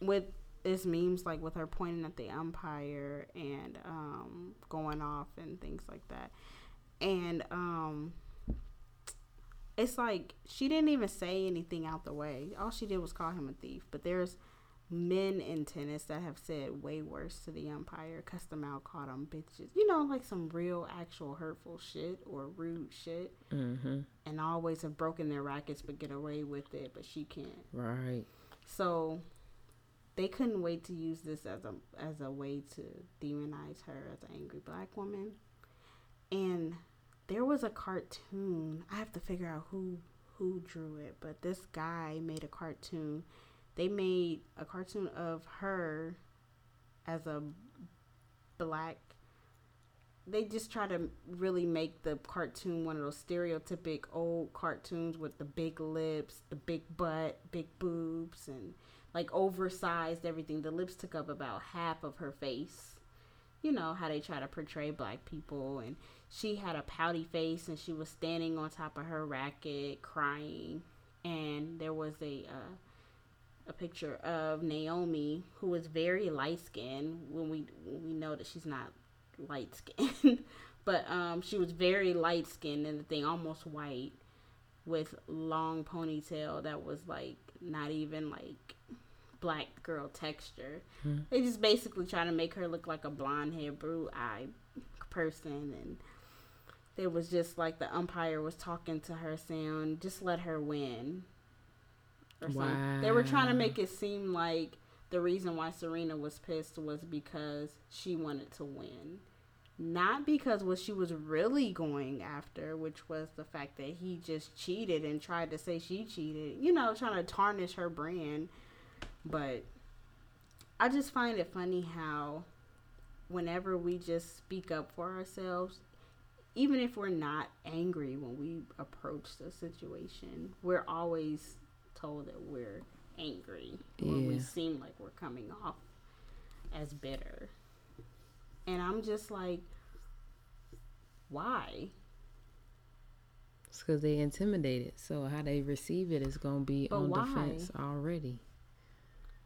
with this memes like with her pointing at the umpire and um going off and things like that. And um it's like she didn't even say anything out the way. All she did was call him a thief. But there's men in tennis that have said way worse to the umpire cussed them out called them bitches you know like some real actual hurtful shit or rude shit Mm-hmm. and always have broken their rackets but get away with it but she can't Right. so they couldn't wait to use this as a as a way to demonize her as an angry black woman. And there was a cartoon. I have to figure out who who drew it, but this guy made a cartoon. They made a cartoon of her as a black they just try to really make the cartoon one of those stereotypic old cartoons with the big lips, the big butt, big boobs, and like oversized everything. The lips took up about half of her face. You know how they try to portray black people, and she had a pouty face, and she was standing on top of her racket crying, and there was a uh, a picture of Naomi who was very light skinned when we we know that she's not light skinned but um she was very light skinned and the thing almost white with long ponytail that was like not even like black girl texture. They just basically trying to make her look like a blonde hair blue eye person and it was just like the umpire was talking to her saying just let her win or something. They were trying to make it seem like the reason why Serena was pissed was because she wanted to win. Not because what she was really going after, which was the fact that he just cheated and tried to say she cheated, you know, trying to tarnish her brand. But I just find it funny how whenever we just speak up for ourselves, even if we're not angry when we approach the situation, we're always told that we're angry when we seem like we're coming off as bitter. And I'm just like, why? It's because they intimidated. It. So how they receive it is gonna be But on why? defense already.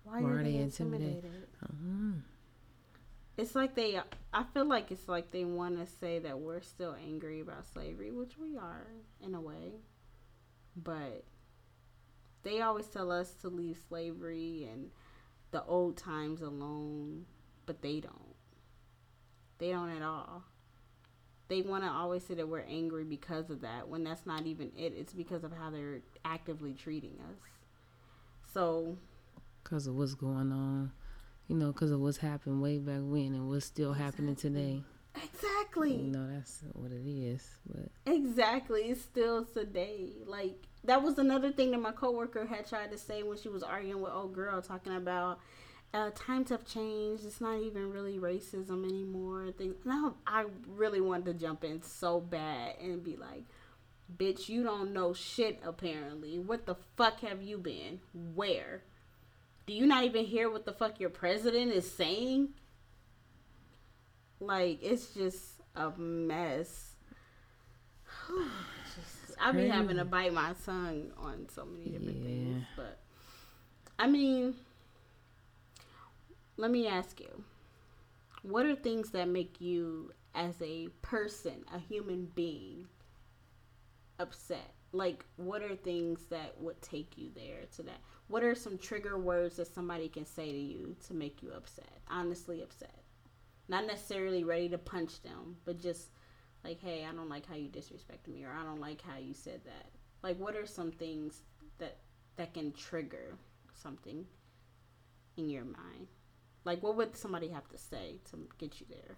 Why, Why are are they they intimidated? intimidated? Uh-huh. It's like they, I feel like it's like they want to say that we're still angry about slavery, which we are in a way. But they always tell us to leave slavery and the old times alone, but they don't. They don't at all. they want to always say that we're angry because of that when that's not even it. It's because of how they're actively treating us. So because of what's going on, you know, because of what's happened way back when and what's still happening today. Exactly. No, that's what it is. But Exactly. It's still today. Like that was another thing that my coworker had tried to say when she was arguing with old girl talking about uh, times have changed. It's not even really racism anymore. Things. Now I really wanted to jump in so bad and be like, "Bitch, you don't know shit. Apparently, what the fuck have you been? Where? Do you not even hear what the fuck your president is saying? Like it's just a mess." Jesus. I be having to bite my tongue on so many different things, but I mean, let me ask you, what are things that make you, as a person, a human being, upset? Like, what are things that would take you there to that? What are some trigger words that somebody can say to you to make you upset? Honestly, upset. Not necessarily ready to punch them, but just like, hey, I don't like how you disrespected me, or I don't like how you said that. Like, what are some things that that can trigger something in your mind? Like, what would somebody have to say to get you there?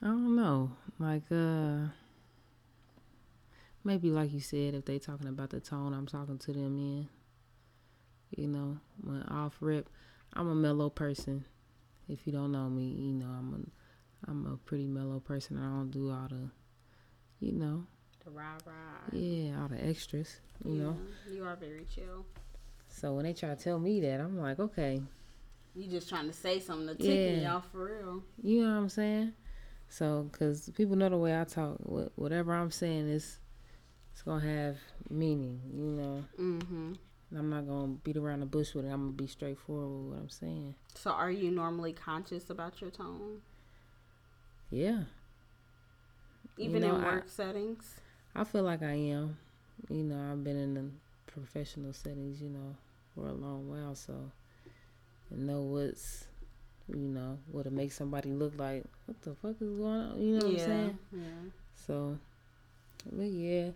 I don't know. Like, uh, maybe like you said, if they talking about the tone I'm talking to them in, you know, when off rip, I'm a mellow person. If you don't know me, you know I'm a, I'm a pretty mellow person. I don't do all the, you know, The rah rah. yeah, all the extras, you know. you are very chill. So when they try to tell me that, I'm like, okay, You just trying to say something to tick me Yeah. off for real. You know what I'm saying? So, cause people know the way I talk. Whatever I'm saying is, it's gonna have meaning. You know, Mm-hmm. And I'm not gonna beat around the bush with it. I'm gonna be straightforward with what I'm saying. So, are you normally conscious about your tone, Yeah, even know, in I- work settings? I feel like I am. You know, I've been in the professional settings, you know, for a long while, so I know what's, you know, what'll make somebody look like, what the fuck is going on? You know what I'm saying? yeah. So, but yeah,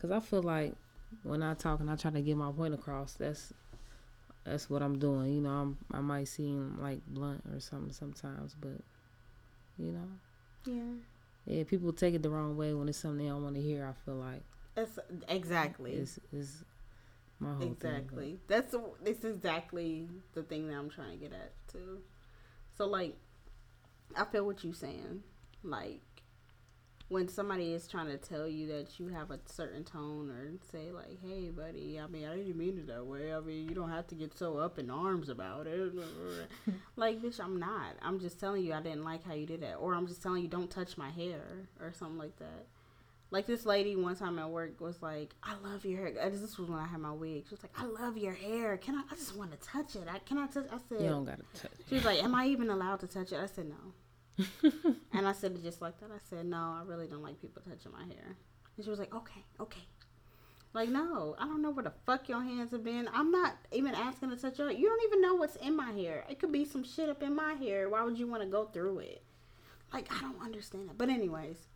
cause I feel like when I talk and I try to get my point across, that's that's what I'm doing. You know, I'm, I might seem like blunt or something sometimes, but you know, Yeah. yeah, people take it the wrong way when it's something they don't want to hear. I feel like That's exactly. it's is my whole thing. Exactly. That's the- that's exactly the thing that I'm trying to get at too. So like, I feel what you're saying. Like, when somebody is trying to tell you that you have a certain tone or say like, "Hey, buddy," I mean, I didn't mean it that way. I mean, you don't have to get so up in arms about it. like, bitch, I'm not. I'm just telling you I didn't like how you did that, or I'm just telling you don't touch my hair or something like that. Like this lady one time at work was like, "I love your hair." This was when I had my wig. She was like, "I love your hair. Can I? I just want to touch it. I can I touch?" I said, You don't gotta touch. "She was like, Am I even allowed to touch it?" I said, "No." and I said it just like that. I said, "No, I really don't like people touching my hair." And she was like, "Okay, okay." Like, no, I don't know where the fuck your hands have been. I'm not even asking to touch your. You don't even know what's in my hair. It could be some shit up in my hair. Why would you want to go through it? Like, I don't understand that. But anyways,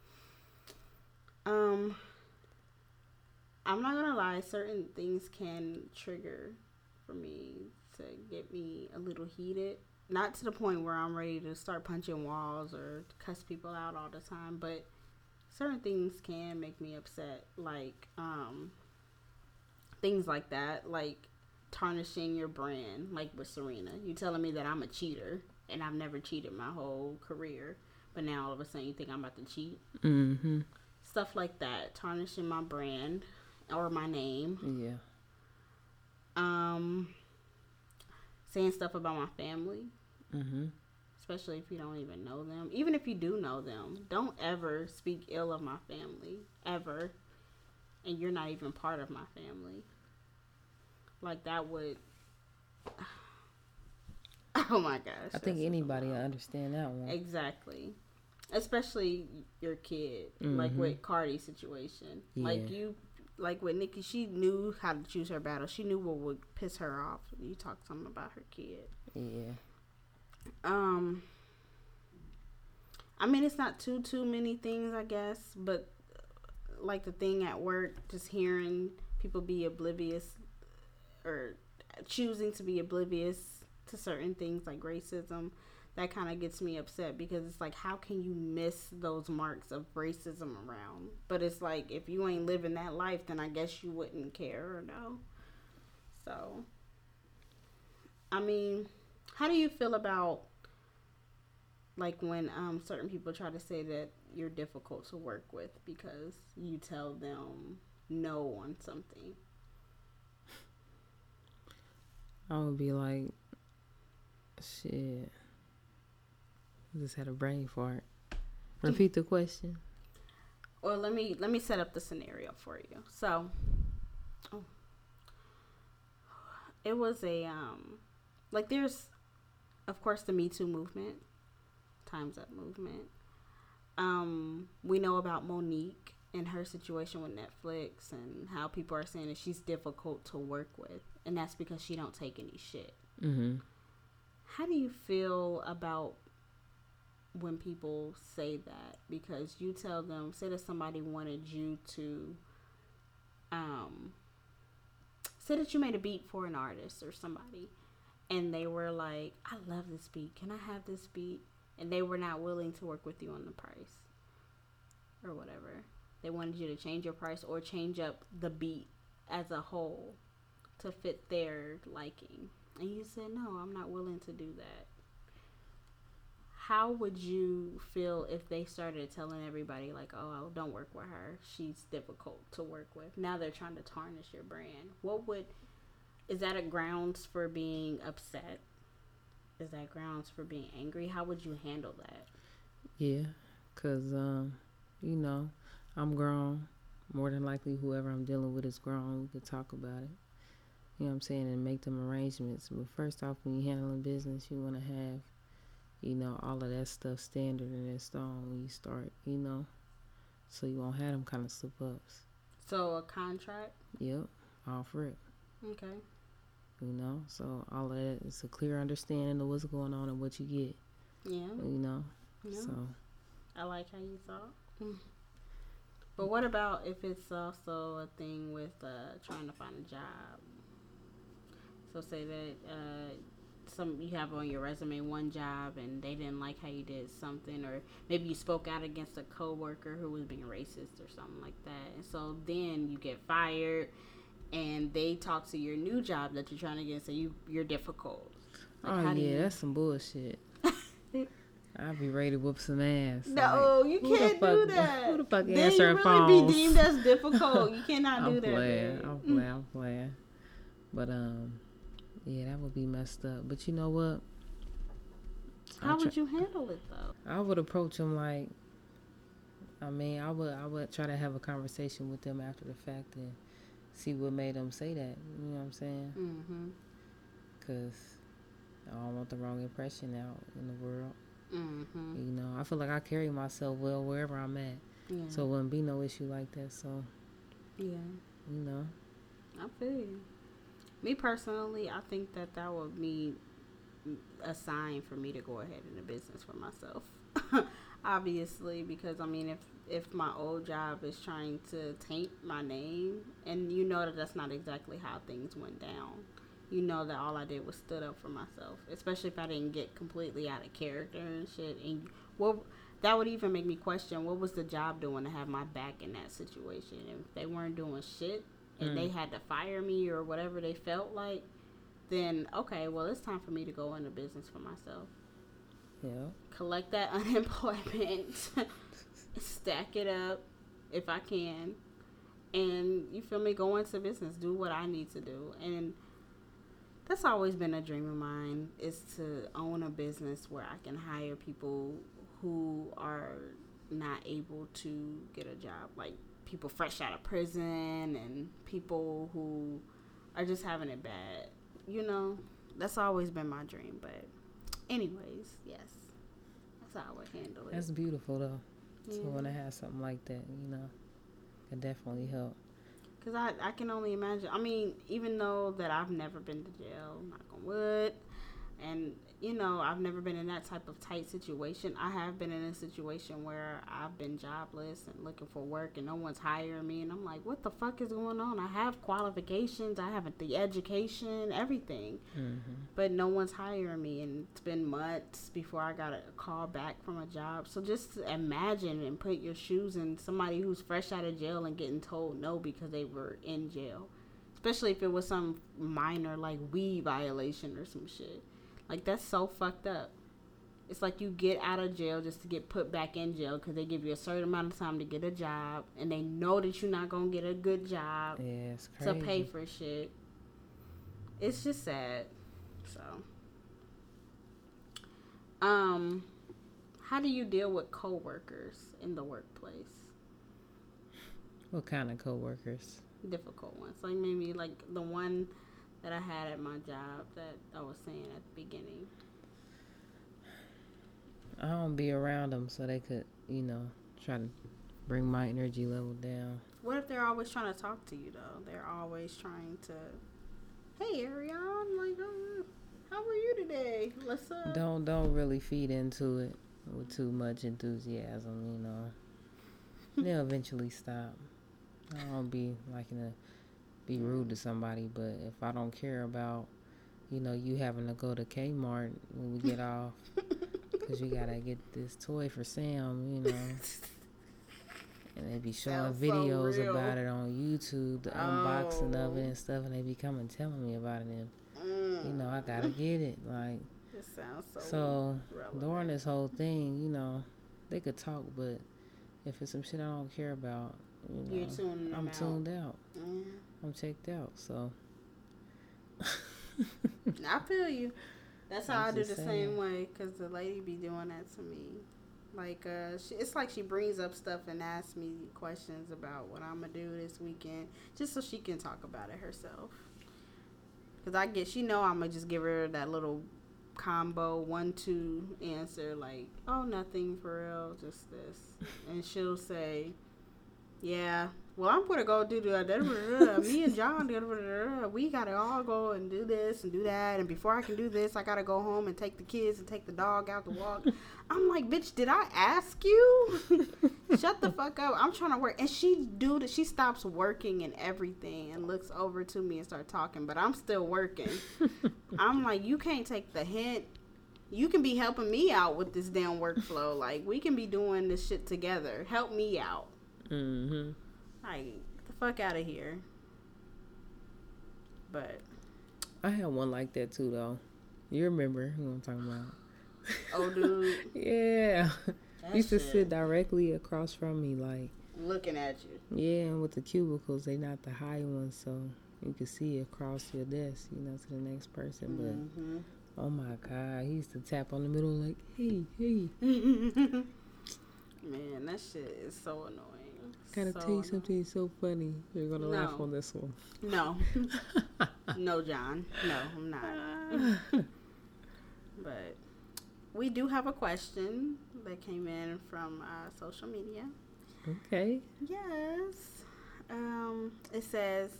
um, I'm not gonna lie. Certain things can trigger for me to get me a little heated. Not to the point where I'm ready to start punching walls or cuss people out all the time, but certain things can make me upset. Like, um, things like that, like tarnishing your brand, like with Serena. You telling me that I'm a cheater and I've never cheated my whole career, but now all of a sudden you think I'm about to cheat. Mm-hmm. Stuff like that, tarnishing my brand or my name. Yeah. Um, saying stuff about my family, Mm-hmm. especially if you don't even know them. Even if you do know them, don't ever speak ill of my family ever, and you're not even part of my family. Like that would. Oh my gosh! I think anybody will understand that one. Exactly. Especially your kid, like with Cardi's situation. Like you, like with Nicki, she knew how to choose her battle. She knew what would piss her off. You talk something about her kid. Yeah. Um, I mean, it's not too too many things, I guess, but like the thing at work, just hearing people be oblivious or choosing to be oblivious to certain things like racism, that kind of gets me upset because it's like, how can you miss those marks of racism around? But it's like, if you ain't living that life, then I guess you wouldn't care or know. So, I mean, how do you feel about like when um certain people try to say that you're difficult to work with because you tell them no on something? I would be like, shit. I just had a brain fart. Repeat the question. Or let me let me set up the scenario for you. So, oh, it was a um, like there's, of course, the Me Too movement, Times Up movement. Um, we know about Mo'Nique and her situation with Netflix and how people are saying that she's difficult to work with, and that's because she don't take any shit. Mm-hmm. How do you feel about when people say that? Because you tell them, say that somebody wanted you to, um, say that you made a beat for an artist or somebody, and they were like, "I love this beat. Can I have this beat?" And they were not willing to work with you on the price or whatever. They wanted you to change your price or change up the beat as a whole to fit their liking. And you said, no, I'm not willing to do that. How would you feel if they started telling everybody, like, oh, oh don't work with her? She's difficult to work with. Now they're trying to tarnish your brand. What would, is that a grounds for being upset? Is that grounds for being angry? How would you handle that? Yeah, cause um, you know, I'm grown. More than likely, whoever I'm dealing with is grown. We could talk about it. You know what I'm saying, and make them arrangements. But first off, when you're handling business, you want to have, you know, all of that stuff standard and in stone when you start. You know, so you won't have them kind of slip ups. So a contract? Yep, all for it. Okay. You know, so all of that is a clear understanding of what's going on and what you get. Yeah. You know, Yeah. so I like how you thought. But what about if it's also a thing with uh, trying to find a job? So say that uh, some you have on your resume one job and they didn't like how you did something, or maybe you spoke out against a coworker who was being racist or something like that, and so then you get fired, and they talk to your new job that you're trying to get, and say you you're difficult. Like, oh yeah, you- that's some bullshit. I'll be ready to whoop some ass. No, Like, you can't do fuck- that. Who the fuck then answering you really phones? be deemed as difficult. You cannot I'm do that. playing. babe. I'm playing. I'm playing. But um, yeah, that would be messed up. But you know what? How would you handle it though? I would approach them like. I mean, I would. I would try to have a conversation with them after the fact and see what made them say that. You know what I'm saying? Mm-hmm. Because I don't want the wrong impression out in the world. Mm-hmm. You know, I feel like I carry myself well wherever I'm at, Yeah. so it wouldn't be no issue like that. So yeah. you know, I feel you. Me personally, I think that that would be a sign for me to go ahead in a business for myself. Obviously, because I mean, if if my old job is trying to taint my name, and you know that that's not exactly how things went down, you know that all I did was stood up for myself. Especially if I didn't get completely out of character and shit. And what that would even make me question what was the job doing to have my back in that situation. If they weren't doing shit and they mm. had to fire me or whatever they felt like, then okay, well it's time for me to go into business for myself. Yeah. Collect that unemployment, stack it up if I can, and you feel me, go into business, do what I need to do. And that's always been a dream of mine is to own a business where I can hire people who are not able to get a job, like people fresh out of prison and people who are just having it bad. You know, that's always been my dream. But, anyways, yes, that's how I would handle it. That's beautiful though. Yeah. want to have something like that, you know, can definitely help. Cause I, I can only imagine. I mean, even though that I've never been to jail, knock on wood, And you know, I've never been in that type of tight situation. I have been in a situation where I've been jobless and looking for work and no one's hiring me and I'm like, what the fuck is going on? I have qualifications, I have the education, everything. Mm-hmm. But no one's hiring me and it's been months before I got a call back from a job. So just imagine and put your shoes in somebody who's fresh out of jail and getting told no because they were in jail. Especially if it was some minor like weed violation or some shit. Like that's so fucked up. It's like you get out of jail just to get put back in jail because they give you a certain amount of time to get a job, and they know that you're not gonna get a good job Yeah, it's to pay for shit. It's just sad. So, um, how do you deal with coworkers in the workplace? What kind of coworkers? Difficult ones, like maybe like the one that I had at my job that I was saying at the beginning. I don't be around them so they could, you know, try to bring my energy level down. What if they're always trying to talk to you though? They're always trying to, hey Ariane, like, uh, how are you today? Let's uh. Don't don't really feed into it with too much enthusiasm, you know. They'll eventually stop. I don't be liking to be rude to somebody, but if I don't care about, you know, you having to go to Kmart when we get off because you gotta get this toy for Sam, you know. And they be showing Sounds so videos about it on YouTube, the unboxing of Oh. it and stuff, and they be coming telling me about it. And, Mm, you know, I gotta get it. Like, this sounds so. so relevant. during this whole thing, you know, they could talk, but if it's some shit I don't care about, you know, I'm out. tuned out. Mm. I'm checked out. So I feel you. That's how I'm I do the just same way because the lady be doing that to me. Like, uh, she, it's like she brings up stuff and asks me questions about what I'm gonna do this weekend, just so she can talk about it herself. Cause I get, she know I'm gonna just give her that little combo one two answer, like, oh nothing for real, just this, and she'll say, yeah. Well, I'm gonna go do the da. me and John. Da, da, da, da. We gotta all go and do this and do that. And before I can do this, I gotta go home and take the kids and take the dog out to walk. I'm like, bitch, did I ask you? Shut the fuck up. I'm trying to work. And she do that. She stops working and everything and looks over to me and start talking. But I'm still working. I'm like, you can't take the hint. You can be helping me out with this damn workflow. Like we can be doing this shit together. Help me out. hmm Like, get the fuck out of here. But, I had one like that too, though. You remember who I'm talking about? oh, dude, Yeah, that used to shit, sit directly across from me, like looking at you. yeah, and with the cubicles, they not the high ones, so you could see across your desk, you know, to the next person. But hmm oh my god, he used to tap on the middle like, hey, hey, Man, that shit is so annoying. Gotta So tell you something so funny. You're gonna laugh on this one. No. no, John. No, I'm not. but we do have a question that came in from uh, social media. Okay. Yes. Um, it says,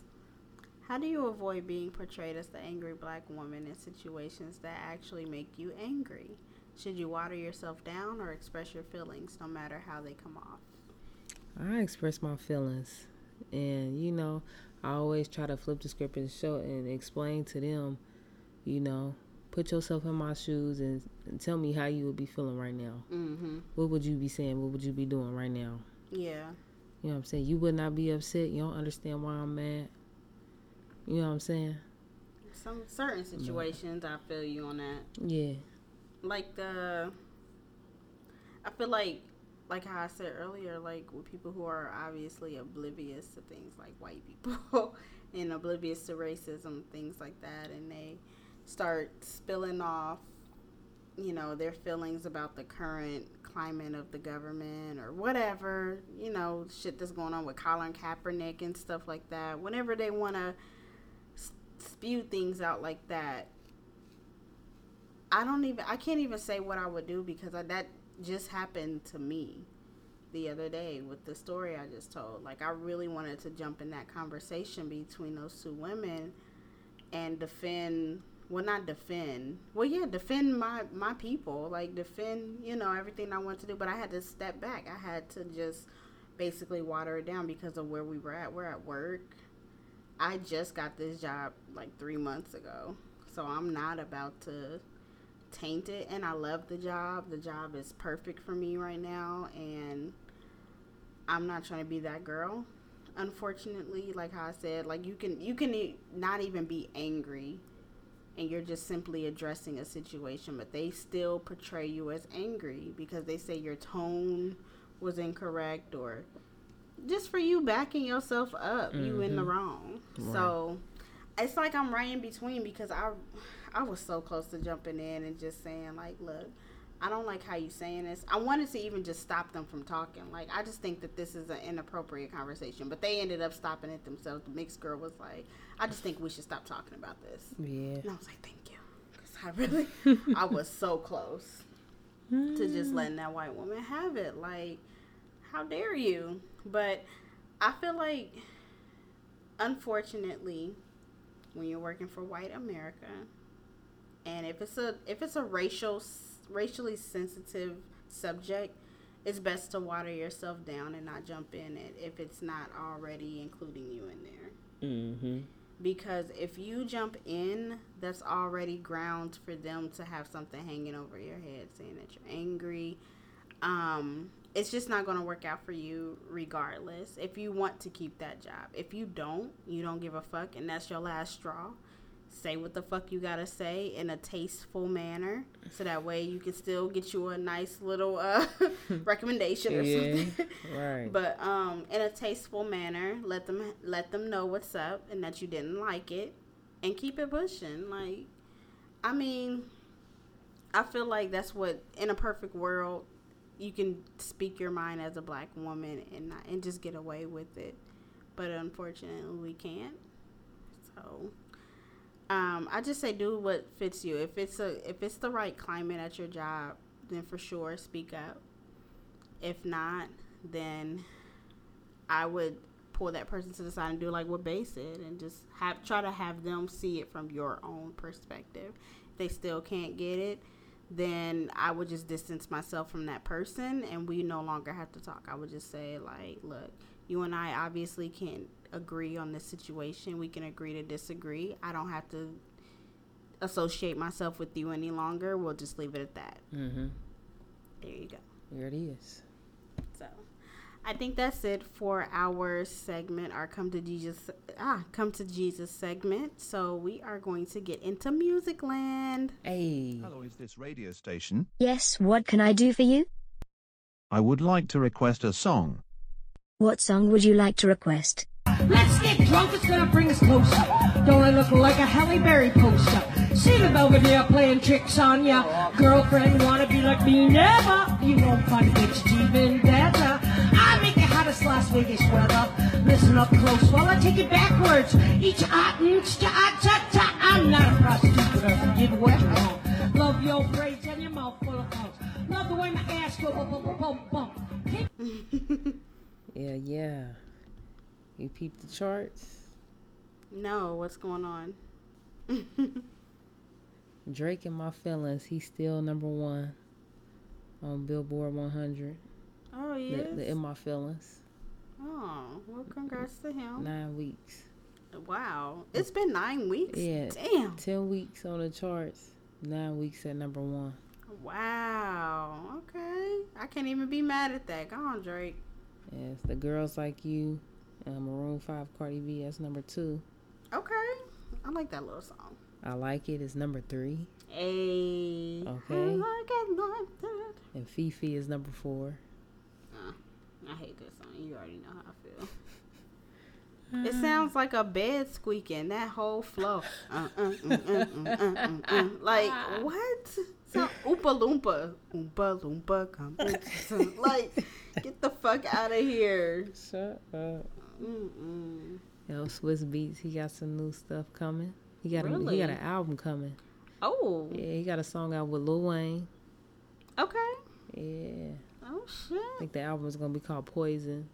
How do you avoid being portrayed as the angry black woman in situations that actually make you angry? Should you water yourself down or express your feelings no matter how they come off? I express my feelings, and you know, I always try to flip the script and show and explain to them, you know, put yourself in my shoes and, and tell me how you would be feeling right now. Mm-hmm. What would you be saying? What would you be doing right now? Yeah. You know what I'm saying? You would not be upset. You don't understand why I'm mad. You know what I'm saying? Some certain situations, I feel you on that. Yeah. like the I feel like like how I said earlier, like with people who are obviously oblivious to things like white people and oblivious to racism, things like that, and they start spilling off, you know, their feelings about the current climate of the government or whatever, you know, shit that's going on with Colin Kaepernick and stuff like that. Whenever they want to spew things out like that, I don't even I can't even say what I would do because I, that just happened to me the other day with the story I just told. Like I really wanted to jump in that conversation between those two women and defend well not defend. Well yeah defend my my people. Like defend you know everything i want to do. But i had to step back. I had to just basically water it down because of where we were at. We're at work. I just got this job like three months ago. So i'm not about to taint it and i love the job. The job is perfect for me right now and i'm not trying to be that girl unfortunately. Like how i said like you can you can not even be angry and you're just simply addressing a situation, but they still portray you as angry because they say your tone was incorrect or just for you backing yourself up, you in the mm-hmm. wrong. So it's like I'm right in between because I I was so close to jumping in and just saying like, look, I don't like how you saying this. I wanted to even just stop them from talking. Like I just think that this is an inappropriate conversation, but they ended up stopping it themselves. The mixed girl was like, I just think we should stop talking about this. Yeah. And I was like, thank you. Because I really, I was so close to just letting that white woman have it. Like, how dare you? But I feel like, unfortunately, when you're working for white America, and if it's a if it's a racial racially sensitive subject, it's best to water yourself down and not jump in it if it's not already including you in there Mm-hmm. because if you jump in, that's already grounds for them to have something hanging over your head saying that you're angry. Um, it's just not going to work out for you regardless. If you want to keep that job, if you don't, you don't give a fuck, and that's your last straw. Say what the fuck you gotta say in a tasteful manner, so that way you can still get you a nice little uh, recommendation or Yeah. something. Right. But um, in a tasteful manner, let them let them know what's up and that you didn't like it, and keep it pushing. Like, I mean, I feel like that's what in a perfect world you can speak your mind as a black woman and not, and just get away with it. But unfortunately, we can't. So. Um, I just say do what fits you. If it's a if it's the right climate at your job, then for sure speak up. If not, then I would pull that person to the side and do like what Bay said and just have try to have them see it from your own perspective. If they still can't get it, then I would just distance myself from that person and we no longer have to talk. I would just say like, look, you and I obviously can't agree on this situation. We can agree to disagree. I don't have to associate myself with you any longer. We'll just leave it at that. Mm-hmm. There you go. There it is. So, I think that's it for our segment, our come to Jesus, ah, come to Jesus segment. So we are going to get into Music Land. Hey. Hello, is this radio station? Yes, what can I do for you? I would like to request a song. What song would you like to request? Let's get drunk, it's gonna bring us closer. Don't I look like a Halle Berry poster? See the Belvedere playing tricks on ya. Girlfriend wanna be like me, never. You won't find a bitch even better. I make it hottest Las Vegas weather. Listen up close while I take it backwards. Each ah, inch to ah, ta, ta. I'm not a prostitute, but I give wet wrong. Love your braids and your mouth full of house. Love the way my ass go bump, bump, bump, bump. Yeah, yeah. You peep the charts. No, what's going on? Drake and my feelings. He's still number one on Billboard 100. Oh, The, yes. the in my feelings. oh, well, congrats to him. Nine weeks. Wow, it's been nine weeks. Yeah. Damn. Ten weeks on the charts. Nine weeks at number one. Wow. Okay. I can't even be mad at that. Go on, Drake. Yes, the girls like you. Uh, Maroon Five, Cardi B. That's number two. Okay. I like that little song. I like it. It's number three, Hey. Okay. I like it like that. and FEFE is number four. Uh, I hate this song. You already know how I feel. It sounds like a bed squeaking. That whole flow, uh, uh, mm. like what? So, oompa loompa, oompa loompa, come. like, get the fuck out of here. Shut up. Mm-mm. Yo, Swizz Beatz. He got some new stuff coming. He got a, he got an album coming. Oh, Yeah, he got a song out with Lil Wayne. okay. Yeah, Oh shit. I think the album is gonna be called Poison.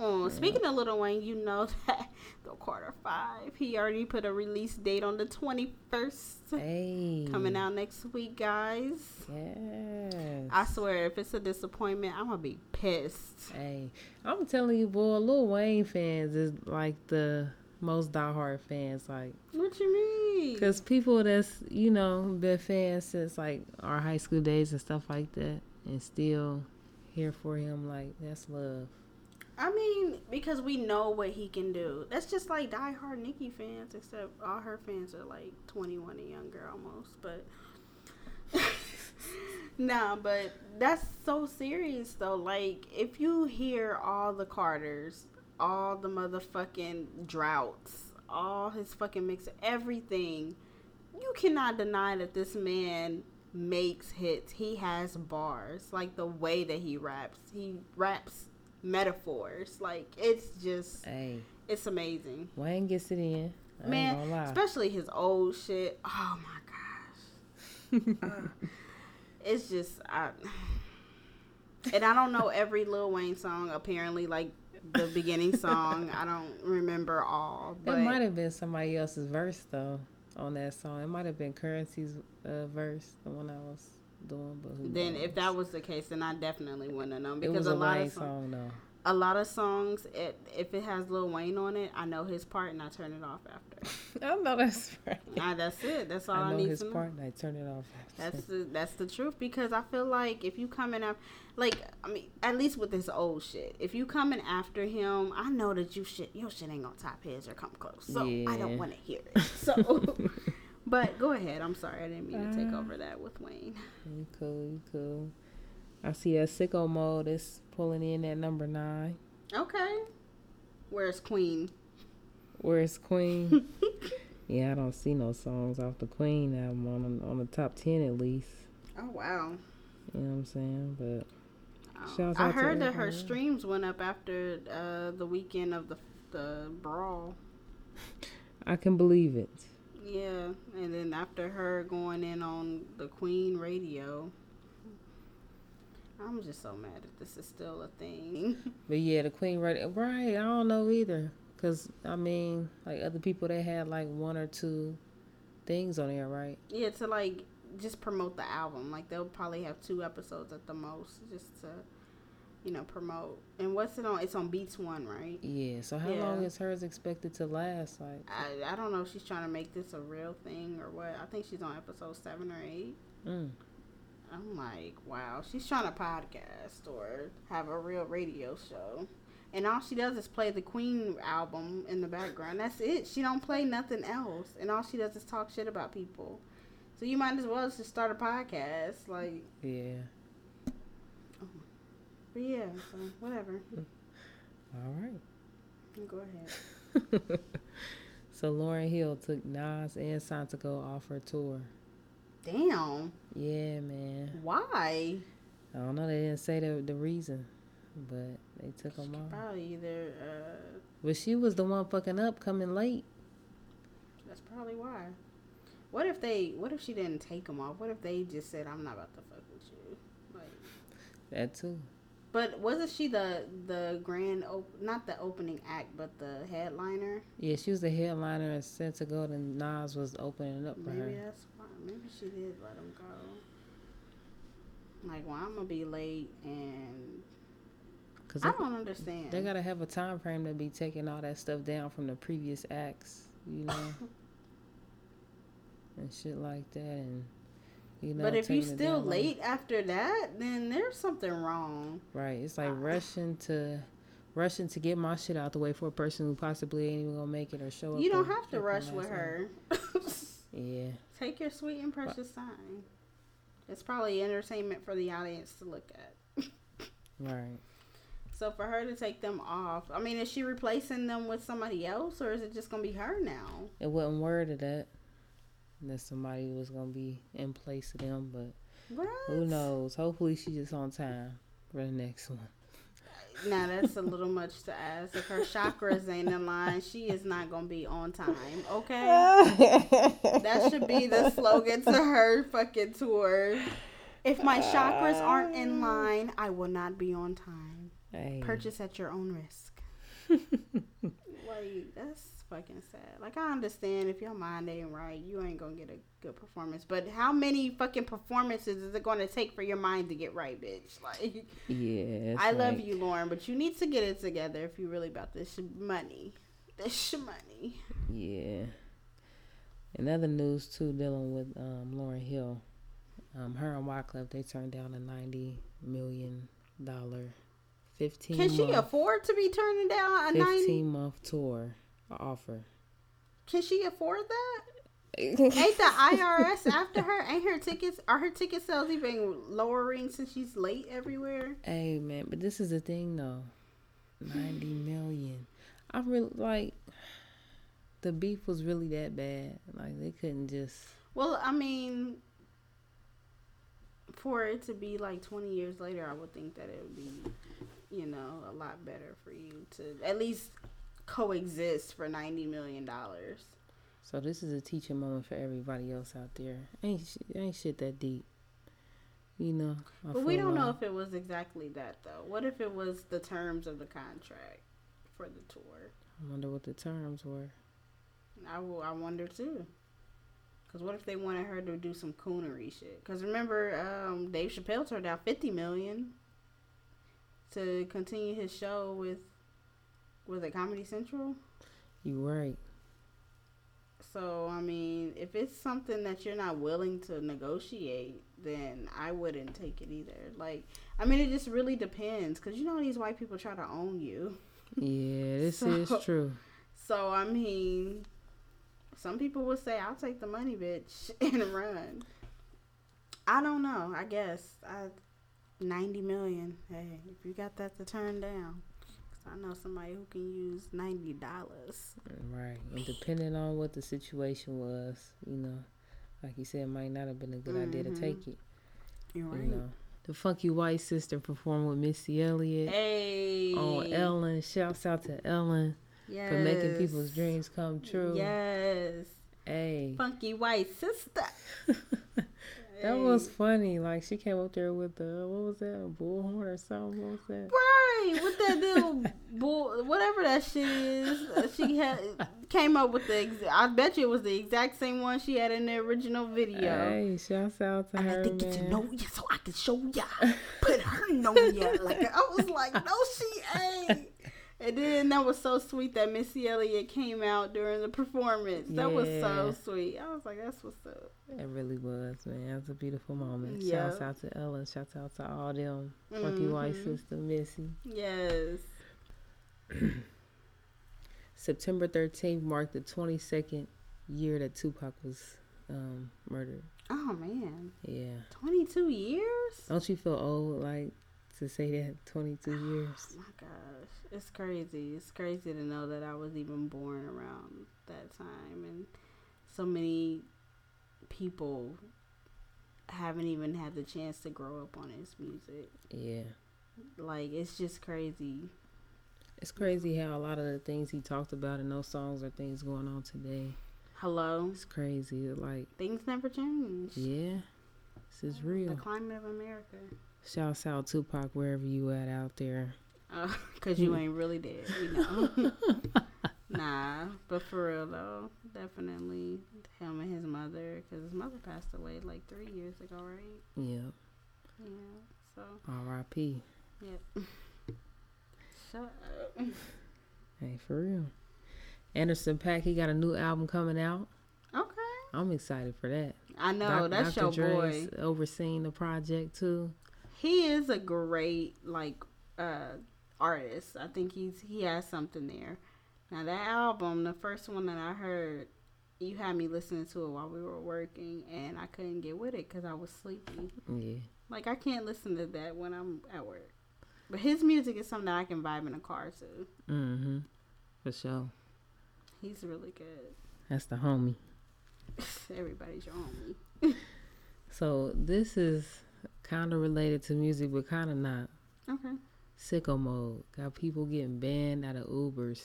Oh, speaking of Little Wayne, you know that go Carter Five. He already put a release date on the twenty first. Hey. Coming out next week, guys. Yes. I swear, if it's a disappointment, I'm gonna be pissed. Hey, I'm telling you, boy, Lil Wayne fans is like the most diehard fans. Like, What you mean? Because people that's, you know, been fans since like our high school days and stuff like that and still here for him, like, that's love. I mean, because we know what he can do. That's just like diehard Nicki fans, except all her fans are like 21 and younger almost. But nah, but that's so serious though. Like, if you hear all the Carters, all the motherfucking droughts, all his fucking mix, everything, you cannot deny that this man makes hits. He has bars. Like the way that he raps, he raps metaphors. Like it's just, Hey, it's amazing. Wayne gets it in. I Man, especially his old shit. Oh my gosh. Uh, it's just I and I don't know every Lil Wayne song apparently like the beginning song. I don't remember all, it might have been somebody else's verse, though, on that song. It might have been Curren$y's uh, verse, the one I was doing, but then knows? if that was the case, then I definitely wouldn't have known because a, a lot of song, a lot of songs, it, if it has Lil Wayne on it, I know his part and I turn it off after. I know that's right. Ah, that's it. That's all I, I know need his to know. part and I turn it off. That's the that's the truth because I feel like if you coming up, like I mean, at least with this old shit, if you coming after him, I know that you shit your shit ain't gonna top his or come close. So I don't want to hear it. So, but go ahead. I'm sorry, I didn't mean to take Uh, over that with Wayne. You cool, you cool. I see that sicko mode is pulling in at number nine. Okay, where's Queen? Where's Queen? yeah, I don't see no songs off the Queen album on the, on the top ten at least. Oh wow. You know what I'm saying? But Oh, I heard that her streams went up after uh, the weekend of the the brawl. I can believe it. Yeah, and then after her going in on the Queen radio, I'm just so mad that this is still a thing. But yeah, the Queen radio, right. I don't know either. Cause I mean, like other people, they had like one or two things on there, right? yeah, to like just promote the album. Like they'll probably have two episodes at the most, just to you know promote. And what's it on? It's on Beats One, right? Yeah. So how Yeah. long is hers expected to last? Like, I I don't know if she's trying to make this a real thing or what. I think she's on episode seven or eight. mm, I'm like, wow, she's trying to podcast or have a real radio show. And all she does is play the Queen album in the background. That's it. She don't play nothing else. And all she does is talk shit about people. So you might as well just start a podcast. Like, yeah. But yeah, so whatever. All right. Go ahead. So Lauryn Hill took Nas and Santigold off her tour. Damn. Yeah, man. Why? I don't know. They didn't say the the reason, but they took them off. Probably either, uh, But she was the one fucking up, coming late. that's probably why. What if they, what if she didn't take them off? What if they just said, I'm not about to fuck with you? Like, That too. But wasn't she the the grand op- not the opening act, but the headliner? Yeah, she was the headliner, and Santigold and Nas was opening up for Maybe her. that's why. Maybe she did let him go. Like, well, I'm gonna be late, and Cause I they, don't understand. they gotta have a time frame to be taking all that stuff down from the previous acts, you know, and shit like that, and you know. but if you still late after that, then there's something wrong. right? It's like rushing to. Rushing to get my shit out the way for a person who possibly ain't even gonna make it or show up. You don't have to rush with her. Yeah, Take your sweet and precious time. It's probably entertainment for the audience to look at. right. So for her to take them off, I mean, is she replacing them with somebody else, or is it just gonna be her now? It wasn't worded that that somebody was gonna be in place of them, but What? who knows? Hopefully, she just on time for the next one. Now that's a little much to ask. If her chakras ain't in line, she is not gonna be on time. Okay, that should be the slogan to her fucking tour. If my chakras aren't in uh. line, I will not be on time. Hey, Purchase at your own risk. like that's fucking sad. Like I understand if your mind ain't right, you ain't gonna get a good performance. But how many fucking performances is it gonna take for your mind to get right, bitch? Like Yeah. I love you, Lauren, but you need to get it together if you really about this money. This money. Yeah. Another news too, dealing with um, Lauryn Hill, um, her and Wyclef they turned down a ninety million dollar, fifteen. Can she month, afford to be turning down a ninety? fifteen month tour offer? Can she afford that? Ain't the IRS after her? Ain't her tickets? Are her ticket sales even lowering since she's late everywhere? Hey man, but this is the thing though, ninety million. I really like. The beef was really that bad. Like they couldn't just. Well, I mean, for it to be like 20 years later, I would think that it would be, you know, a lot better for you to at least coexist for $90 million. So this is a teaching moment for everybody else out there. Ain't ain't shit that deep. You know. I But we don't know if it was exactly that, though. What if it was the terms of the contract for the tour? I wonder what the terms were. I, will, I wonder too. Because what if they wanted her to do some coonery shit? Because remember, um, Dave Chappelle turned out fifty million to continue his show with was it Comedy Central? You right. So I mean, if it's something that you're not willing to negotiate, then I wouldn't take it either. Like, I mean, it just really depends. Because you know these white people try to own you. Yeah, this So- is true. So I mean, some people would say, "I'll take the money, bitch, and run." I don't know. I guess I ninety million. Hey, if you got that to turn down, I know somebody who can use ninety dollars. Right. And depending on what the situation was, you know, like you said, it might not have been a good idea to take mm-hmm. it. You're You right. know. The Funky White Sister performed with Missy Elliott Hey. on Ellen. Shouts out to Ellen Yes. for making people's dreams come true. Yes. Hey. Funky white sister. That was funny. Like she came up there with the what was that, a bullhorn or something? What was that? Right, with that little bull, whatever that shit is, uh, she had came up with the. Ex- I bet you it was the exact same one she had in the original video. Hey, shouts out to her, to get to man. know you so I can show ya, put her on ya. Like I was like, no, she ain't. And then that was so sweet that Missy Elliott came out during the performance. That was so sweet. I was like, that's what's up. It really was, man. It was a beautiful moment. Yeah. Shouts out to Ellen. Shouts out to all them. Funky White. Sister, Missy. Yes. September 13th marked the 22nd year that Tupac was um, murdered. Oh man, Yeah. twenty two years. Don't you feel old, like, to say that 22 years? my gosh, it's crazy. It's crazy to know that I was even born around that time, and so many people haven't even had the chance to grow up on his music. Yeah. Like it's just crazy. It's crazy how a lot of the things he talked about in those songs are things going on today. Hello, It's crazy. Like, things never change. yeah, this is real. The climate of America. Shouts out Tupac wherever you at out there. Uh, Cause you ain't really dead, we know. nah, but for real though, definitely him and his mother, cause his mother passed away like three years ago, right? Yeah. Yeah. So, R.I.P. yep. Shut up. Hey, for real. Anderson .Paak, he got a new album coming out. Okay. I'm excited for that. I know that's your boy. Overseeing the project too. He is a great like uh artist. I think he's he has something there. Now that album, the first one that I heard, you had me listening to it while we were working, and I couldn't get with it because I was sleepy. Yeah. Like I can't listen to that when I'm at work. But his music is something that I can vibe in a car to. Mm-hmm. For sure. He's really good. That's the homie. Everybody's your homie. So this is kind of related to music, but kind of not. Okay. Sicko mode. Got people getting banned out of Ubers.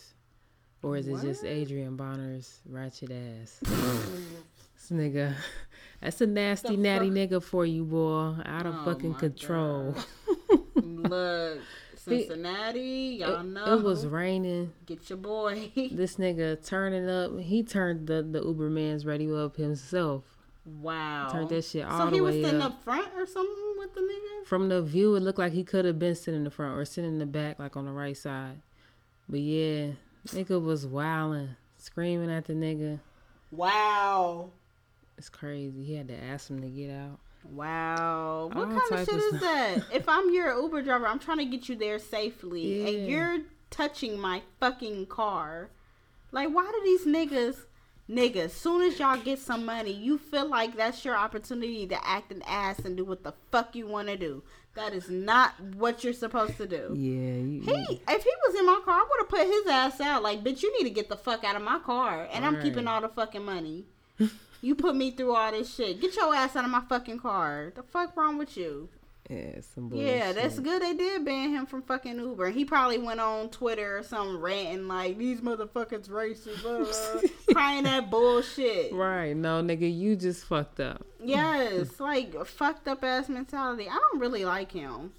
Or is it just Adrien Broner's ratchet ass? this nigga. That's a nasty, natty nigga for you, boy. Out of Oh fucking control. Look, Cincinnati, y'all It, know. it was raining. Get your boy. This nigga turning up. He turned the the Uber man's radio up himself. Wow. Turned that shit all so the he was sitting up. up front or something with the nigga? From the view, it looked like he could have been sitting in the front or sitting in the back, like on the right side. But yeah, nigga was wilding, screaming at the nigga. Wow. It's crazy. He had to ask him to get out. Wow. What All kind of shit is that? if I'm your Uber driver, I'm trying to get you there safely Yeah. and you're touching my fucking car. Like why do these niggas niggas, soon as y'all get some money, you feel like that's your opportunity to act an ass and do what the fuck you want to do. That is not what you're supposed to do. Yeah, you, He, if he was in my car, I would have put his ass out. Like, bitch, you need to get the fuck out of my car, and I'm keeping all the fucking money. you put me through all this shit. Get your ass out of my fucking car. The fuck wrong with you? Yeah, some bullshit. Yeah, that's good. They did ban him from fucking Uber. He probably went on Twitter or something ranting like these motherfuckers racist, blah, crying that bullshit. Right, no, nigga, you just fucked up. Yes, like fucked up ass mentality. I don't really like him.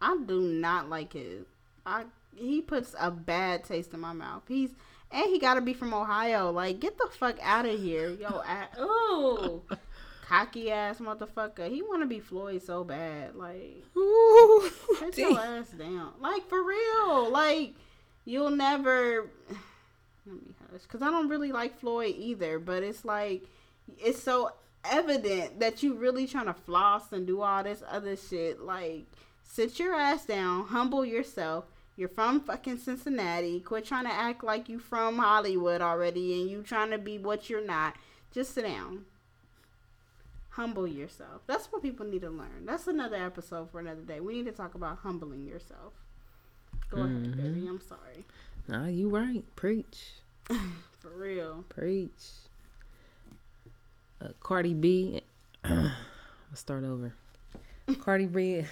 I do not like his. I he puts a bad taste in my mouth. He's and he got to be from Ohio. Like get the fuck out of here, yo. Ooh, cocky ass motherfucker. He want to be Floyd so bad. Like Ooh, Put your ass down. Like for real. Like you'll never let me hush. Cause I don't really like Floyd either. But it's like it's so evident that you really trying to floss and do all this other shit. Like sit your ass down, humble yourself. You're from fucking Cincinnati. Quit trying to act like you from Hollywood already and you trying to be what you're not. Just sit down. Humble yourself. That's what people need to learn. That's another episode for another day. We need to talk about humbling yourself. Go ahead, baby. I'm sorry. nah, you right. Preach, For real. preach. Uh, Cardi B. Let's start over. Cardi B.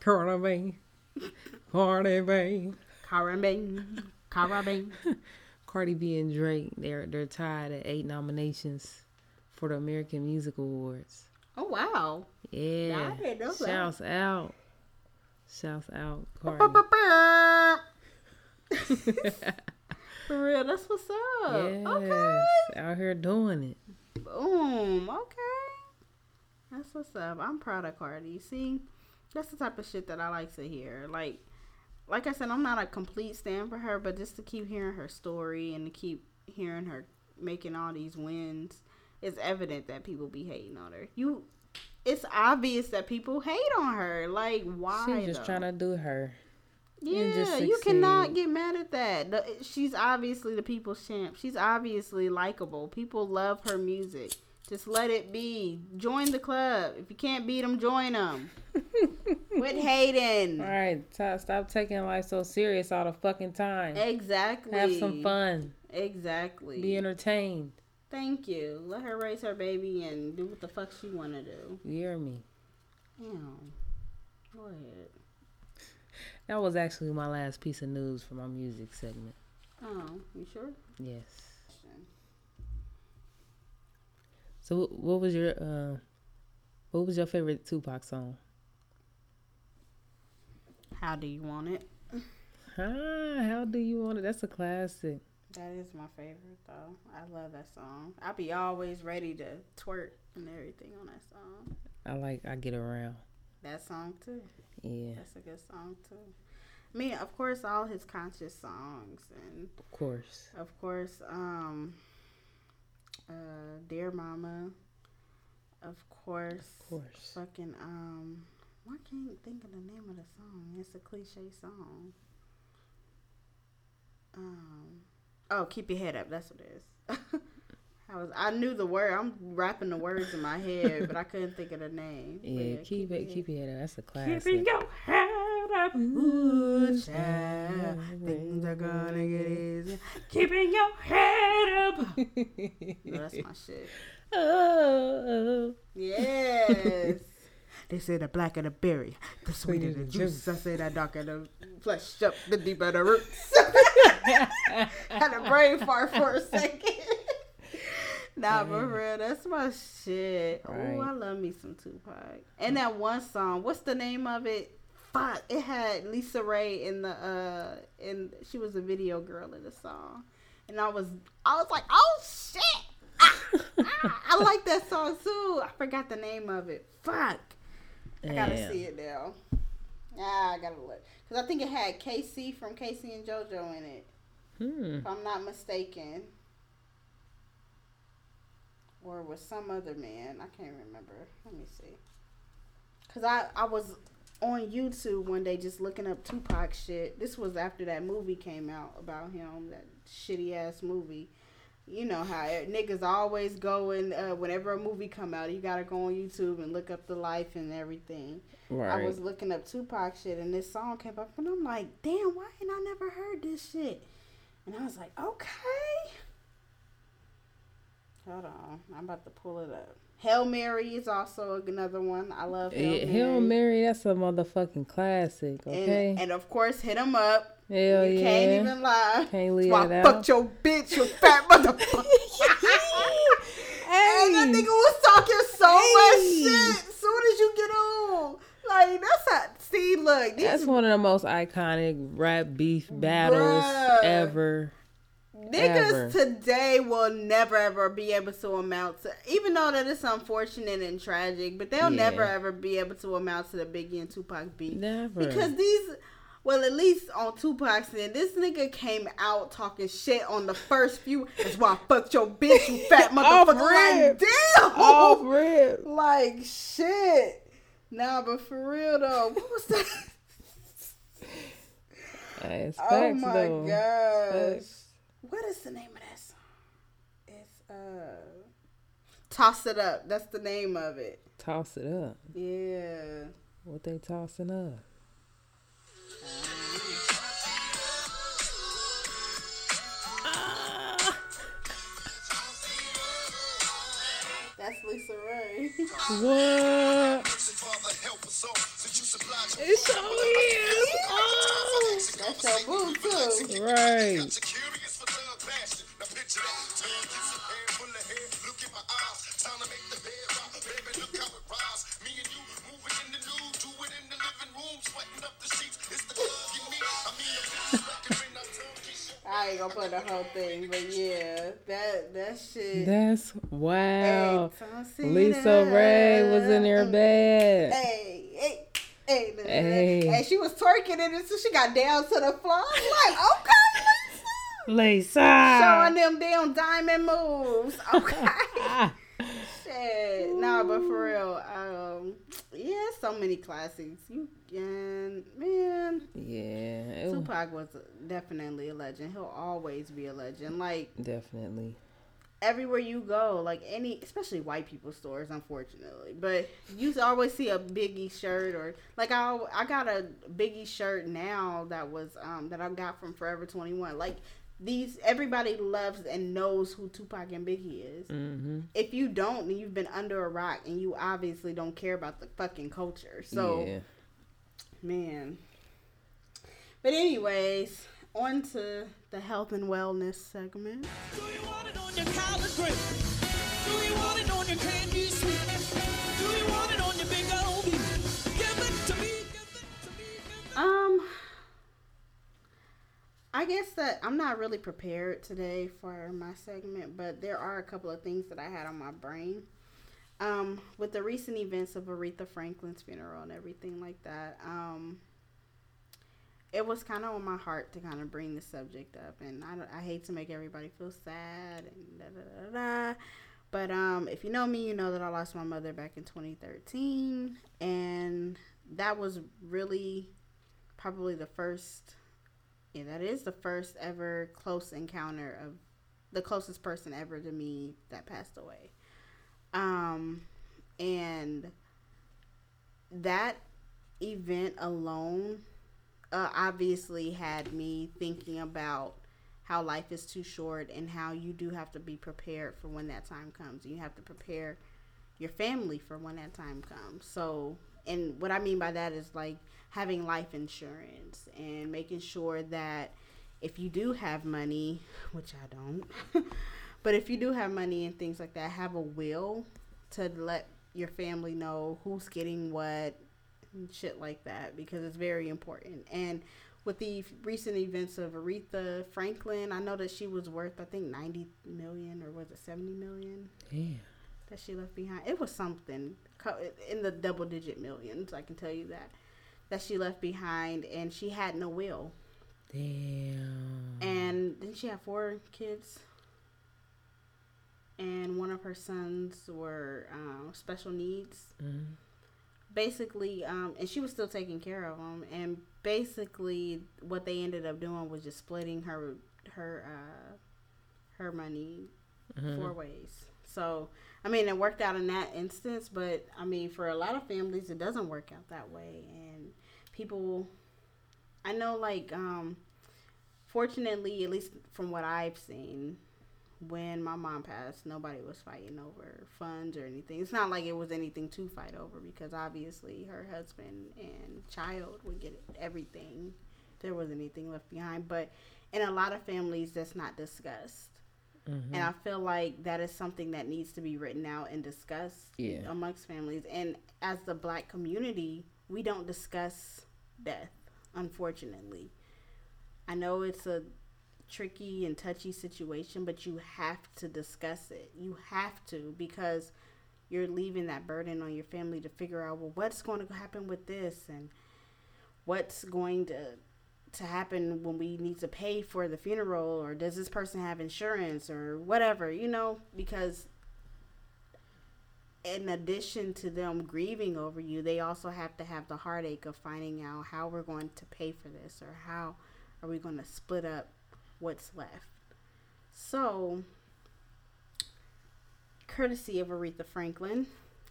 Cardi B. Cardi B. Carabin. Carabin. Cardi B and Drake, they're they're tied at eight nominations for the American Music Awards. Oh, wow. Yeah. Know that. Shouts out. Shouts out, Cardi. For real. That's what's up. yes. Okay. Out here doing it. Boom. Okay. That's what's up. I'm proud of Cardi. See, that's the type of shit that I like to hear. Like, like I said, I'm not a complete stand for her, but just to keep hearing her story and to keep hearing her making all these wins, it's evident that people be hating on her. You, it's obvious that people hate on her. Like, why? She's just though? trying to do her. Yeah, you cannot get mad at that. She's obviously the people's champ. She's obviously likable. People love her music. Just let it be. Join the club. If you can't beat them, join them. Quit hating. All right, t- stop taking life so serious all the fucking time. Exactly. Have some fun. Exactly. Be entertained. Thank you. Let her raise her baby and do what the fuck she want to do. You hear me? Damn. Go ahead. That was actually my last piece of news for my music segment. Oh, you sure? Yes. So, what was your uh, what was your favorite Tupac song? How do you want it? Ah, how do you want it? That's a classic. That is my favorite though. I love that song. I be always ready to twerk and everything on that song. I like. I get around. That song too. Yeah, That's a good song too. I mean, of course, all his conscious songs, and of course. of course, um, uh, "Dear Mama," of course, Of course. fucking um, why can't think of the name of the song? It's a cliche song. Um, oh, keep your head up. That's what it is. I was, I knew the word. I'm rapping the words in my head, but I couldn't think of the name. Yeah, keep it. your Keep your head up. That's a classic. Keeping your head up, ooh, child. Things are gonna get easy. Keeping your head up. No, that's my shit. Oh, Yes. They say the blacker the berry, the sweeter the juice. I say that darker the flesh up, the deeper the roots. Had a brain fart for a second. nah, but for real, that's my shit. Oh, I love me some Tupac. And that one song, what's the name of it? fuck. It had Lisa Raye in the uh and she was a video girl in the song. And I was I was like, oh shit. Ah, ah, I like that song too. I forgot the name of it. Fuck. I gotta Damn. see it now. Ah, I gotta look. Because I think it had K-Ci from K-Ci and JoJo in it. Hmm. If I'm not mistaken. Or with some other man. I can't remember. Let me see. Because I, I was on YouTube one day just looking up Tupac shit. This was after that movie came out about him, that shitty ass movie. You know how niggas always go and uh, whenever a movie come out, you gotta go on YouTube and look up the life and everything. Right. I was looking up Tupac shit and this song came up and I'm like, damn, why ain't I never heard this shit? And I was like, okay. Hold on, I'm about to pull it up. Hail Mary is also another one. I love eh, Hail Mary. Hail Mary, that's a motherfucking classic. Okay. And, and of course, hit him up. Hell you yeah. can't even lie. Can't leave why it I out. your bitch, you fat motherfucker. Hey. And that nigga was talking so Hey. much shit. Soon as you get on, like that's how. See, look, That's one of the most iconic rap beef battles Bruh. ever. Niggas Ever. today will never ever be able to amount to, even though that it's unfortunate and tragic, but they'll Yeah. never ever be able to amount to the Biggie and Tupac beef. Never. Because these, well, at least on Tupac's end, this nigga came out talking shit on the first few. That's why I fucked your bitch, you fat motherfucker. like, damn. Off rip. Like, shit. Nah, but for real though, what was that? It's oh facts, my though. gosh. Facts. What is the name of that song? It's uh Toss It Up. That's the name of it. Toss it up. Yeah. What they tossing up? That's Lisa Raye. What? It so is. Oh. That's your boo too. Right. Gonna play the whole thing, but yeah, that that shit. That's wow. Hey, Lisa Raye was in her bed. Hey, hey, hey, Hey. hey, she was twerking in it until she got down to the floor. I was like, okay, Lisa. Lisa. showing them damn diamond moves. Okay. Shit. Nah, but for real, um, yeah, so many classics. You can, man. Yeah. Tupac was definitely a legend. He'll always be a legend. Like Definitely. everywhere you go, like any, especially white people stores, unfortunately. But you always see a Biggie shirt or like I, I got a Biggie shirt now that was um that I got from Forever Twenty One. Like these, everybody loves and knows who Tupac and Biggie is. Mm-hmm. If you don't, then you've been under a rock and you obviously don't care about the fucking culture. So yeah. man. But anyways, on to the health and wellness segment. Do you want it on your collard green? Do you want it on your candy sweet? Do you want it on your big old? Give it to me, give it to me, give it Um, I guess that I'm not really prepared today for my segment, but there are a couple of things that I had on my brain. Um, with the recent events of Aretha Franklin's funeral and everything like that, um, it was kind of on my heart to kind of bring the subject up, and I, I hate to make everybody feel sad and da da da da. But um, if you know me, you know that I lost my mother back in 2013, and that was really probably the first. Yeah, that is the first ever close encounter of the closest person ever to me that passed away. Um, and that event alone uh, obviously had me thinking about how life is too short and how you do have to be prepared for when that time comes. You have to prepare your family for when that time comes. So, and what I mean by that is like having life insurance and making sure that if you do have money, which I don't, but if you do have money and things like that, have a will to let your family know who's getting what, and shit like that because it's very important. And with the recent events of Aretha Franklin, I know that she was worth I think 90 million or was it 70 million Damn. that she left behind. It was something in the double digit millions, I can tell you that. That she left behind and she had no will. Damn. And didn't she have four kids? And one of her sons were um, special needs. Mhm. Basically, um, and she was still taking care of them. And basically, what they ended up doing was just splitting her her uh, her money Mhm. four ways. So, I mean, it worked out in that instance, but I mean, for a lot of families, it doesn't work out that way. And people, I know, like, um, fortunately, at least from what I've seen, when my mom passed, nobody was fighting over funds or anything. It's not like it was anything to fight over because obviously her husband and child would get everything. There was anything left behind, but in a lot of families, that's not discussed. Mhm. And I feel like that is something that needs to be written out and discussed Yeah. amongst families. And as the black community, we don't discuss death, unfortunately. I know it's a tricky and touchy situation, but you have to discuss it. You have to because you're leaving that burden on your family to figure out well what's going to happen with this and what's going to to happen when we need to pay for the funeral or does this person have insurance or whatever you know? Because in addition to them grieving over you they also have to have the heartache of finding out how we're going to pay for this or how are we going to split up what's left. So courtesy of aretha franklin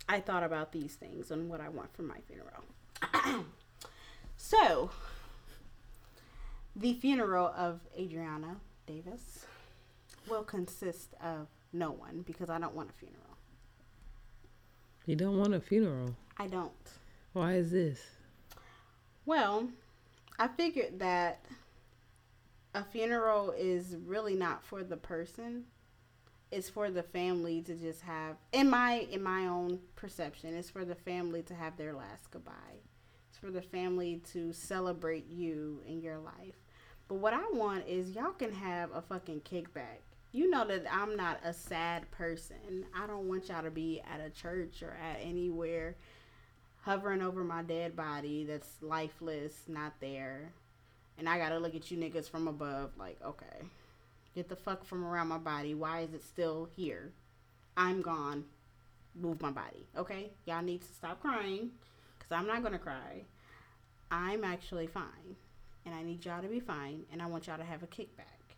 i thought about these things and what i want for my funeral. So the funeral of Adriana Davis will consist of no one because I don't want a funeral. You don't want a funeral. I don't. Why is this? Well, I figured that a funeral is really not for the person. It's for the family to just have in my in my own perception, it's for the family to have their last goodbye. It's for the family to celebrate you in your life. But what I want is y'all can have a fucking kickback. You know that I'm not a sad person. I don't want y'all to be at a church or at anywhere hovering over my dead body that's lifeless, not there. And I gotta look at you niggas from above, like, okay, get the fuck from around my body. Why is it still here? I'm gone. Move my body, okay? Y'all need to stop crying, because I'm not gonna cry. I'm actually fine. And I need y'all to be fine, and I want y'all to have a kickback.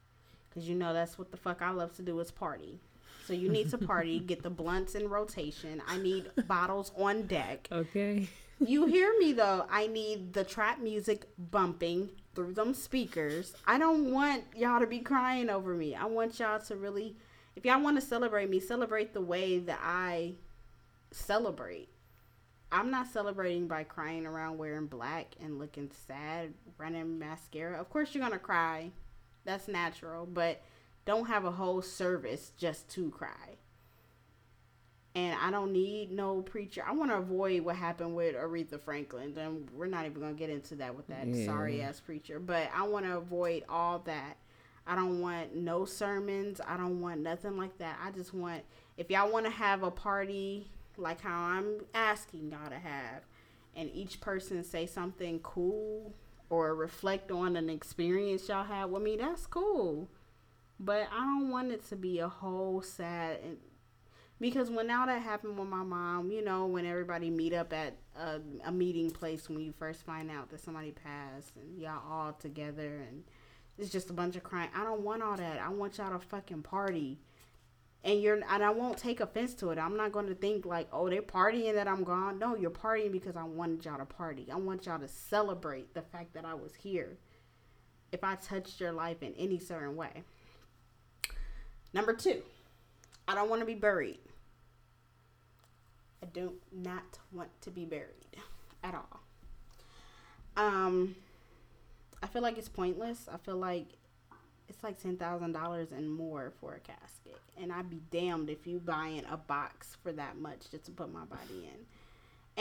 Because you know that's what the fuck I love to do is party. So you need to party, get the blunts in rotation. I need bottles on deck. Okay. You hear me though. I need the trap music bumping through them speakers. I don't want y'all to be crying over me. I want y'all to really if y'all want to celebrate me, celebrate the way that I celebrate. I'm not celebrating by crying around wearing black and looking sad, running mascara. Of course you're going to cry. That's natural, but don't have a whole service just to cry and I don't need no preacher. I want to avoid what happened with Aretha Franklin. And we're not even gonna get into that with that Yeah. sorry ass preacher. But I want to avoid all that. I don't want no sermons. I don't want nothing like that. I just want if y'all want to have a party like how I'm asking y'all to have, and each person say something cool or reflect on an experience y'all had with me. That's cool. But I don't want it to be a whole sad and because when now that happened with my mom, you know, when everybody meet up at a, a meeting place when you first find out that somebody passed and y'all all together and it's just a bunch of crying. I don't want all that. I want y'all to fucking party. And you're and I won't take offense to it. I'm not going to think like, "Oh, they're partying that I'm gone." No, you're partying because I wanted y'all to party. I want y'all to celebrate the fact that I was here. If I touched your life in any certain way. Number 2. I don't want to be buried. I do not want to be buried at all. Um, I feel like it's pointless. I feel like it's like ten thousand dollars and more for a casket, and I'd be damned if you buying a box for that much just to put my body in.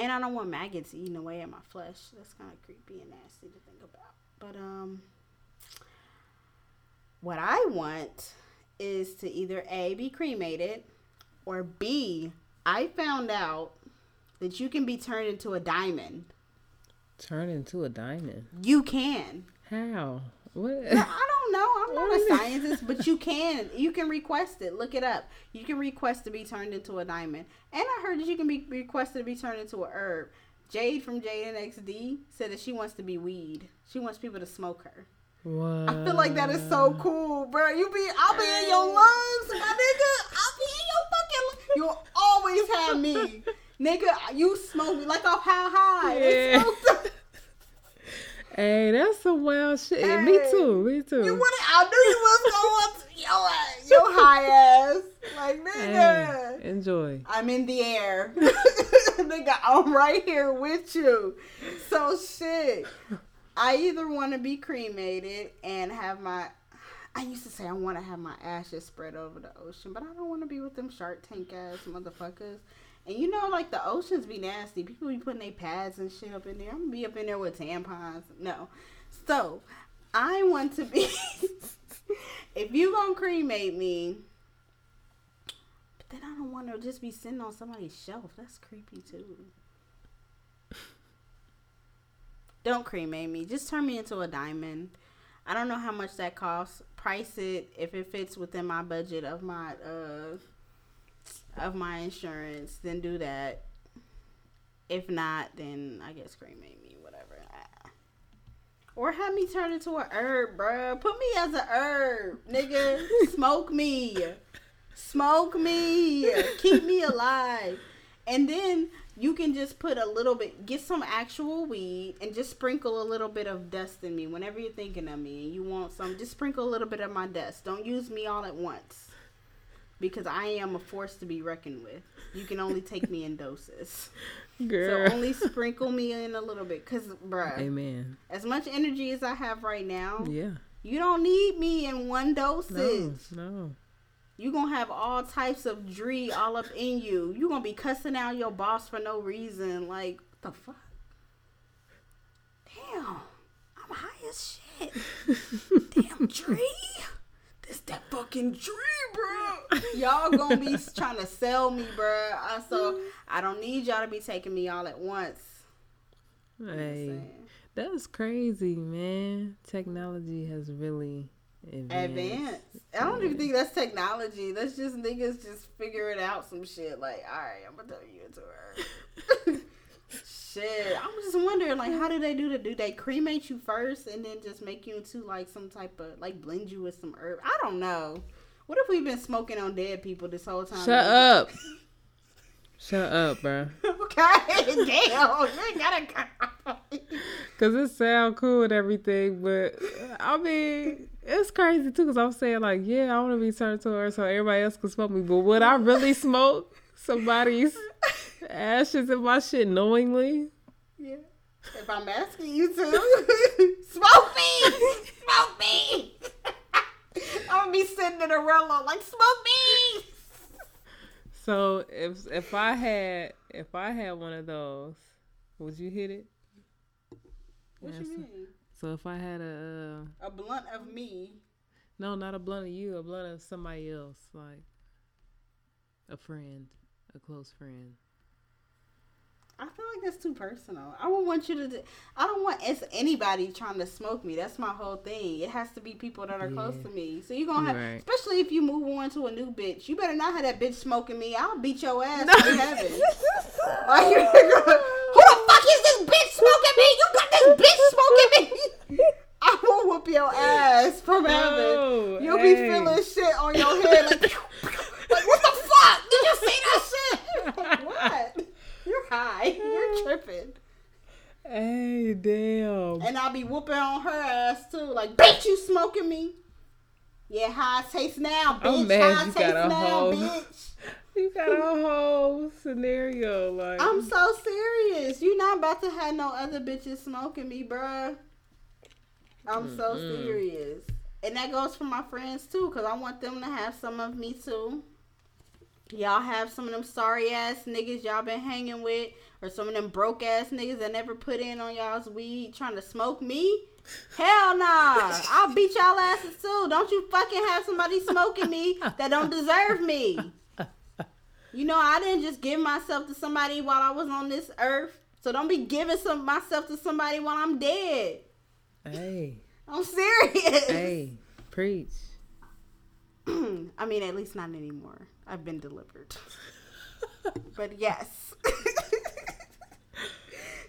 And I don't want maggots eating away at my flesh. That's kind of creepy and nasty to think about. But um what I want is to either A be cremated or B I found out that you can be turned into a diamond. Turn into a diamond. You can. How? What? I don't know. I'm not a scientist, but you can. You can request it. Look it up. You can request to be turned into a diamond. And I heard that you can be requested to be turned into a herb. Jade from Jade and XD said that she wants to be weed. She wants people to smoke her. What? I feel like that is so cool, bro. You be, I'll be in your lungs, my nigga. I'll be in your fucking. lungs. You'll always have me, nigga. You smoke me like off how high. They Yeah. smoked- Hey, that's some wild shit. Me too. Me too. You would I knew you was going to your your high ass. Like nigga. Hey, enjoy. I'm in the air. nigga, I'm right here with you. So shit. I either want to be cremated and have my I used to say I want to have my ashes spread over the ocean, but I don't want to be with them shark tank ass motherfuckers. And you know, like the oceans be nasty. People be putting their pads and shit up in there. I'm gonna be up in there with tampons. No. So I want to be. if you gonna cremate me, but then I don't want to just be sitting on somebody's shelf. That's creepy too. Don't cremate me. Just turn me into a diamond. I don't know how much that costs. Price it if it fits within my budget of my uh of my insurance. Then do that. If not, then I guess cremate me. Whatever. Or have me turn into a herb, bruh. Put me as a herb, nigga. Smoke me. Smoke me. Keep me alive. And then you can just put a little bit, get some actual weed and just sprinkle a little bit of dust in me whenever you're thinking of me and you want some. Just sprinkle a little bit of my dust. Don't use me all at once because I am a force to be reckoned with. You can only take me in doses. Girl. So only sprinkle me in a little bit because, bruh, Amen. as much energy as I have right now, Yeah. you don't need me in one dosage. No. No. You gonna have all types of dree all up in you. You gonna be cussing out your boss for no reason. Like what the fuck? Damn, I'm high as shit. Damn dree. This that fucking dree, bro. Y'all gonna be trying to sell me, bro. Uh, so I don't need y'all to be taking me all at once. Hey, that's crazy, man. Technology has really advanced. Advanced. I don't even think that's technology. That's just niggas just figuring out some shit. Like, all right, I'm gonna turn you into her. shit, I'm just wondering, like, how do they do that? Do they cremate you first and then just make you into like some type of like blend you with some herb? I don't know. What if we've been smoking on dead people this whole time? Shut up. Shut up, bro. okay, damn, you gotta. Cause it sound cool and everything, but I mean, it's crazy too. Cause I'm saying like, yeah, I want to be turned to her so everybody else can smoke me. But would I really smoke somebody's ashes in my shit knowingly? Yeah. If I'm asking you to, smoke me! Smoke me! I'm gonna be sitting in a rello like, smoke me! So if if I had if I had one of those, would you hit it? What you mean? So if I had a uh, A blunt of me. no, not a blunt of you, a blunt of somebody else, like a friend, a close friend. I feel like that's too personal. I don't want you to. Do, I don't want it's anybody trying to smoke me. That's my whole thing. It has to be people that are close to me. So you're gonna have, Right. especially if you move on to a new bitch. You better not have that bitch smoking me. I'll beat your ass in heaven. Like, who the fuck is this bitch smoking me? You got this bitch smoking me. I will whoop your ass from No, heaven. You'll hey. be feeling shit on your head like what the fuck? Did you see that shit? Like, what? You're high. You're eh. tripping. Hey, damn. And I'll be whooping on her ass too. Like, bitch, you smoking me? Yeah, how it tastes now, bitch. I'm mad how it you tastes got a now, whole- bitch. You got a whole scenario like I'm so serious. You not about to have no other bitches smoking me, bruh. I'm so serious. And that goes for my friends too, because I want them to have some of me too. Y'all have some of them sorry ass niggas y'all been hanging with, or some of them broke ass niggas that never put in on y'all's weed trying to smoke me. Hell nah. I'll beat y'all asses too. Don't you fucking have somebody smoking me that don't deserve me. You know, I didn't just give myself to somebody while I was on this earth. So don't be giving some myself to somebody while I'm dead. Hey, I'm serious. hey, preach. I mean, at least not anymore. I've been delivered. but yes.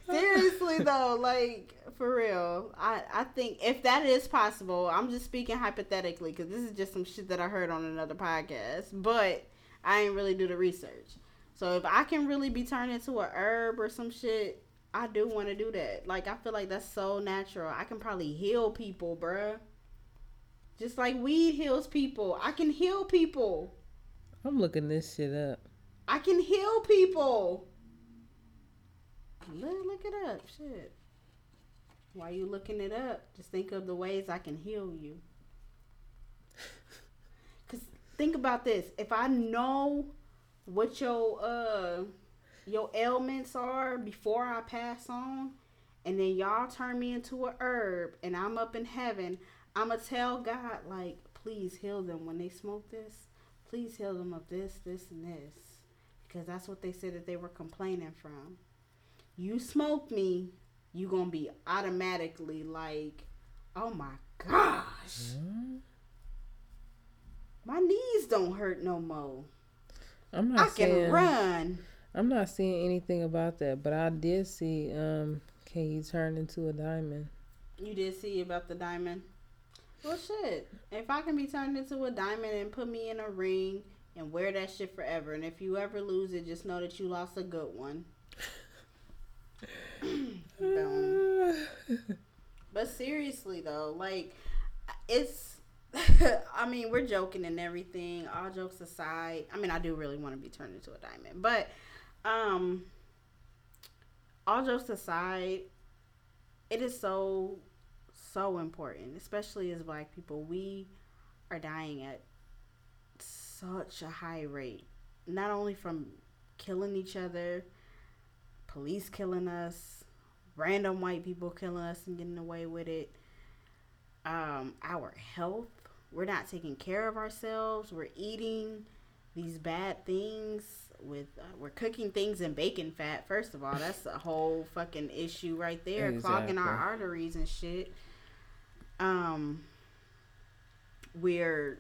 Seriously though, like for real, I I think if that is possible, I'm just speaking hypothetically because this is just some shit that I heard on another podcast, but I ain't really do the research. So if I can really be turned into a herb or some shit, I do want to do that. Like I feel like that's so natural. I can probably heal people, bruh. Just like weed heals people, I can heal people. I'm looking this shit up. I can heal people. Look, look it up. Shit. Why you looking it up? Just think of the ways I can heal you. Cause think about this. If I know what your uh your ailments are before I pass on, and then y'all turn me into a herb, and I'm up in heaven, I'ma tell God like, please heal them when they smoke this. Please heal them of this, this, and this, because that's what they said that they were complaining from. You smoke me, you gonna be automatically like, oh my gosh, my knees don't hurt no more. I'm not I not can run. I'm not seeing anything about that, but I did see um can you turn into a diamond? You did see about the diamond. Well, shit. If I can be turned into a diamond and put me in a ring and wear that shit forever, and if you ever lose it, just know that you lost a good one. But seriously though, like it's I mean, we're joking and everything. All jokes aside, I mean, I do really want to be turned into a diamond, but um all jokes aside, it is so so important, especially as black people. We are dying at such a high rate. Not only from killing each other, police killing us, random white people killing us and getting away with it. Um, our health, we're not taking care of ourselves. We're eating these bad things with uh, we're cooking things in bacon fat. First of all, that's a whole fucking issue right there, clogging our arteries and shit. Um, we're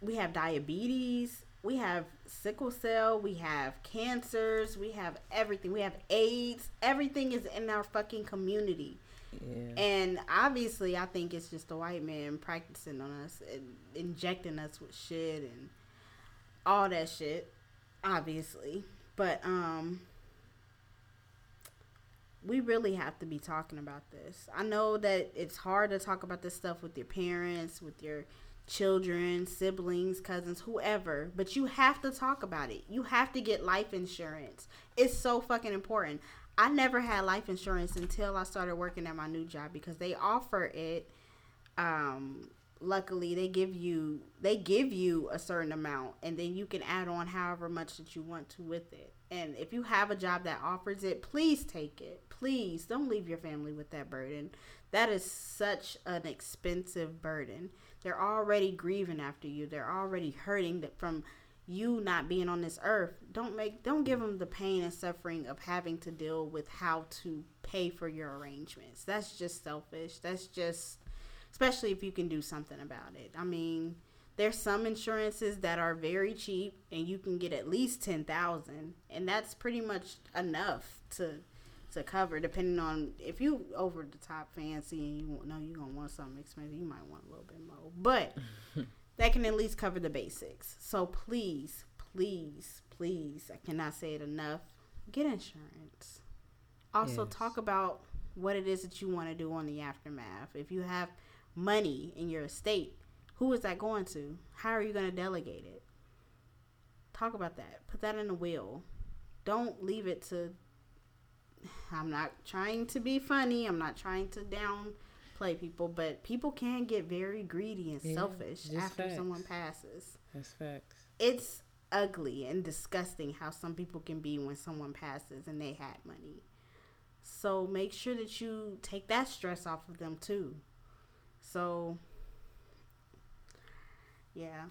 we have diabetes, we have sickle cell, we have cancers, we have everything. We have AIDS. Everything is in our fucking community. Yeah. And obviously, I think it's just the white man practicing on us and injecting us with shit and all that shit. Obviously, but um, we really have to be talking about this. I know that it's hard to talk about this stuff with your parents, with your children, siblings, cousins, whoever, but you have to talk about it. You have to get life insurance. It's so fucking important. I never had life insurance until I started working at my new job because they offer it um luckily they give you they give you a certain amount and then you can add on however much that you want to with it and if you have a job that offers it please take it please don't leave your family with that burden. That is such an expensive burden. They're already grieving after you. They're already hurting from you not being on this earth. Don't make don't give them the pain and suffering of having to deal with how to pay for your arrangements. That's just selfish. That's just especially if you can do something about it. I mean, there's some insurances that are very cheap and you can get at least 10,000 and that's pretty much enough to to cover depending on if you over the top fancy and you know you're to want something expensive, you might want a little bit more. But that can at least cover the basics. So please, please, please, I cannot say it enough. Get insurance. Also Yes. talk about what it is that you want to do on the aftermath. If you have money in your estate, who is that going to? How are you going to delegate it? Talk about that. Put that in a will. Don't leave it to. I'm not trying to be funny. I'm not trying to downplay people, but people can get very greedy and Yeah, selfish after facts. someone passes That's facts. it's ugly and disgusting how some people can be when someone passes and they had money. So make sure that you take that stress off of them too. So yeah.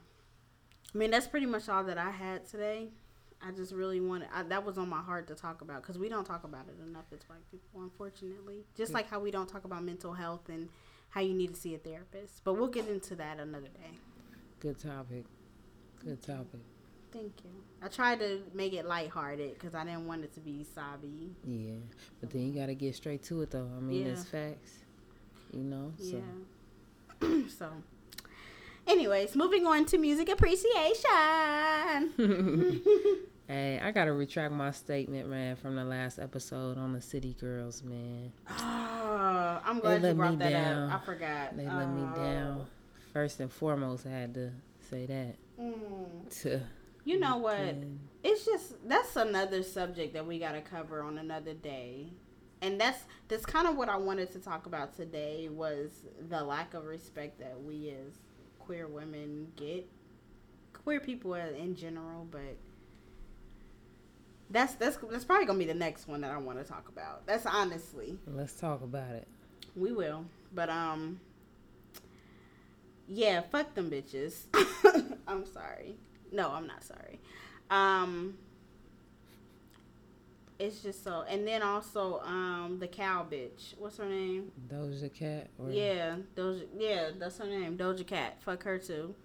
I mean, that's pretty much all that I had today. I just really wanted I, that was on my heart to talk about because we don't talk about it enough as black people, unfortunately. Just like how we don't talk about mental health and how you need to see a therapist. But we'll get into that another day. Good topic. Good topic. Thank you. I tried to make it lighthearted because I didn't want it to be sobby. Yeah, but then you gotta get straight to it though. I mean, Yeah. it's facts. You know. So. Yeah. so, anyways, moving on to music appreciation. Hey, I gotta retract my statement, man, from the last episode on the City Girls, man. Oh, I'm They glad you let me brought that down. up. I forgot. They let me Oh. down. First and foremost, I had to say that. Mm. To You know what? It's just that's another subject that we got to cover on another day. And that's that's kind of what I wanted to talk about today was the lack of respect that we as queer women get. Queer people in general, but that's that's that's probably to be the next one that I want to talk about. That's honestly. let's talk about it. We will. But um yeah, fuck them bitches. I'm sorry. No, I'm not sorry. Um it's just so and then also um the cow bitch. What's her name? Doja Cat. Or, Yeah, Doja yeah, that's her name. Doja Cat. Fuck her too.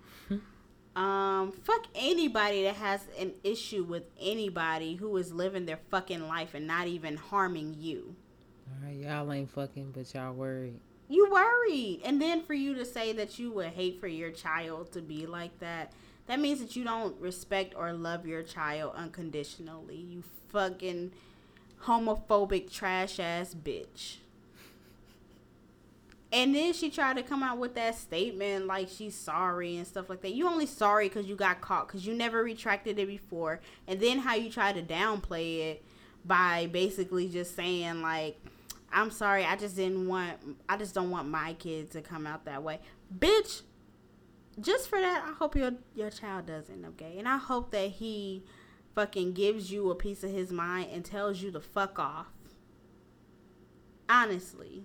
um fuck anybody that has an issue with anybody who is living their fucking life and not even harming you. All right, y'all ain't fucking, but y'all worried. You worried. And then for you to say that you would hate for your child to be like that, that means that you don't respect or love your child unconditionally. You fucking homophobic trash ass bitch. And then she tried to come out with that statement like she's sorry and stuff like that. You only sorry because you got caught because you never retracted it before. And then how you try to downplay it by basically just saying like, I'm sorry, I just didn't want, I just don't want my kid to come out that way. Bitch, just for that, I hope your your child does end up gay, and I hope that he fucking gives you a piece of his mind and tells you to fuck off. Honestly,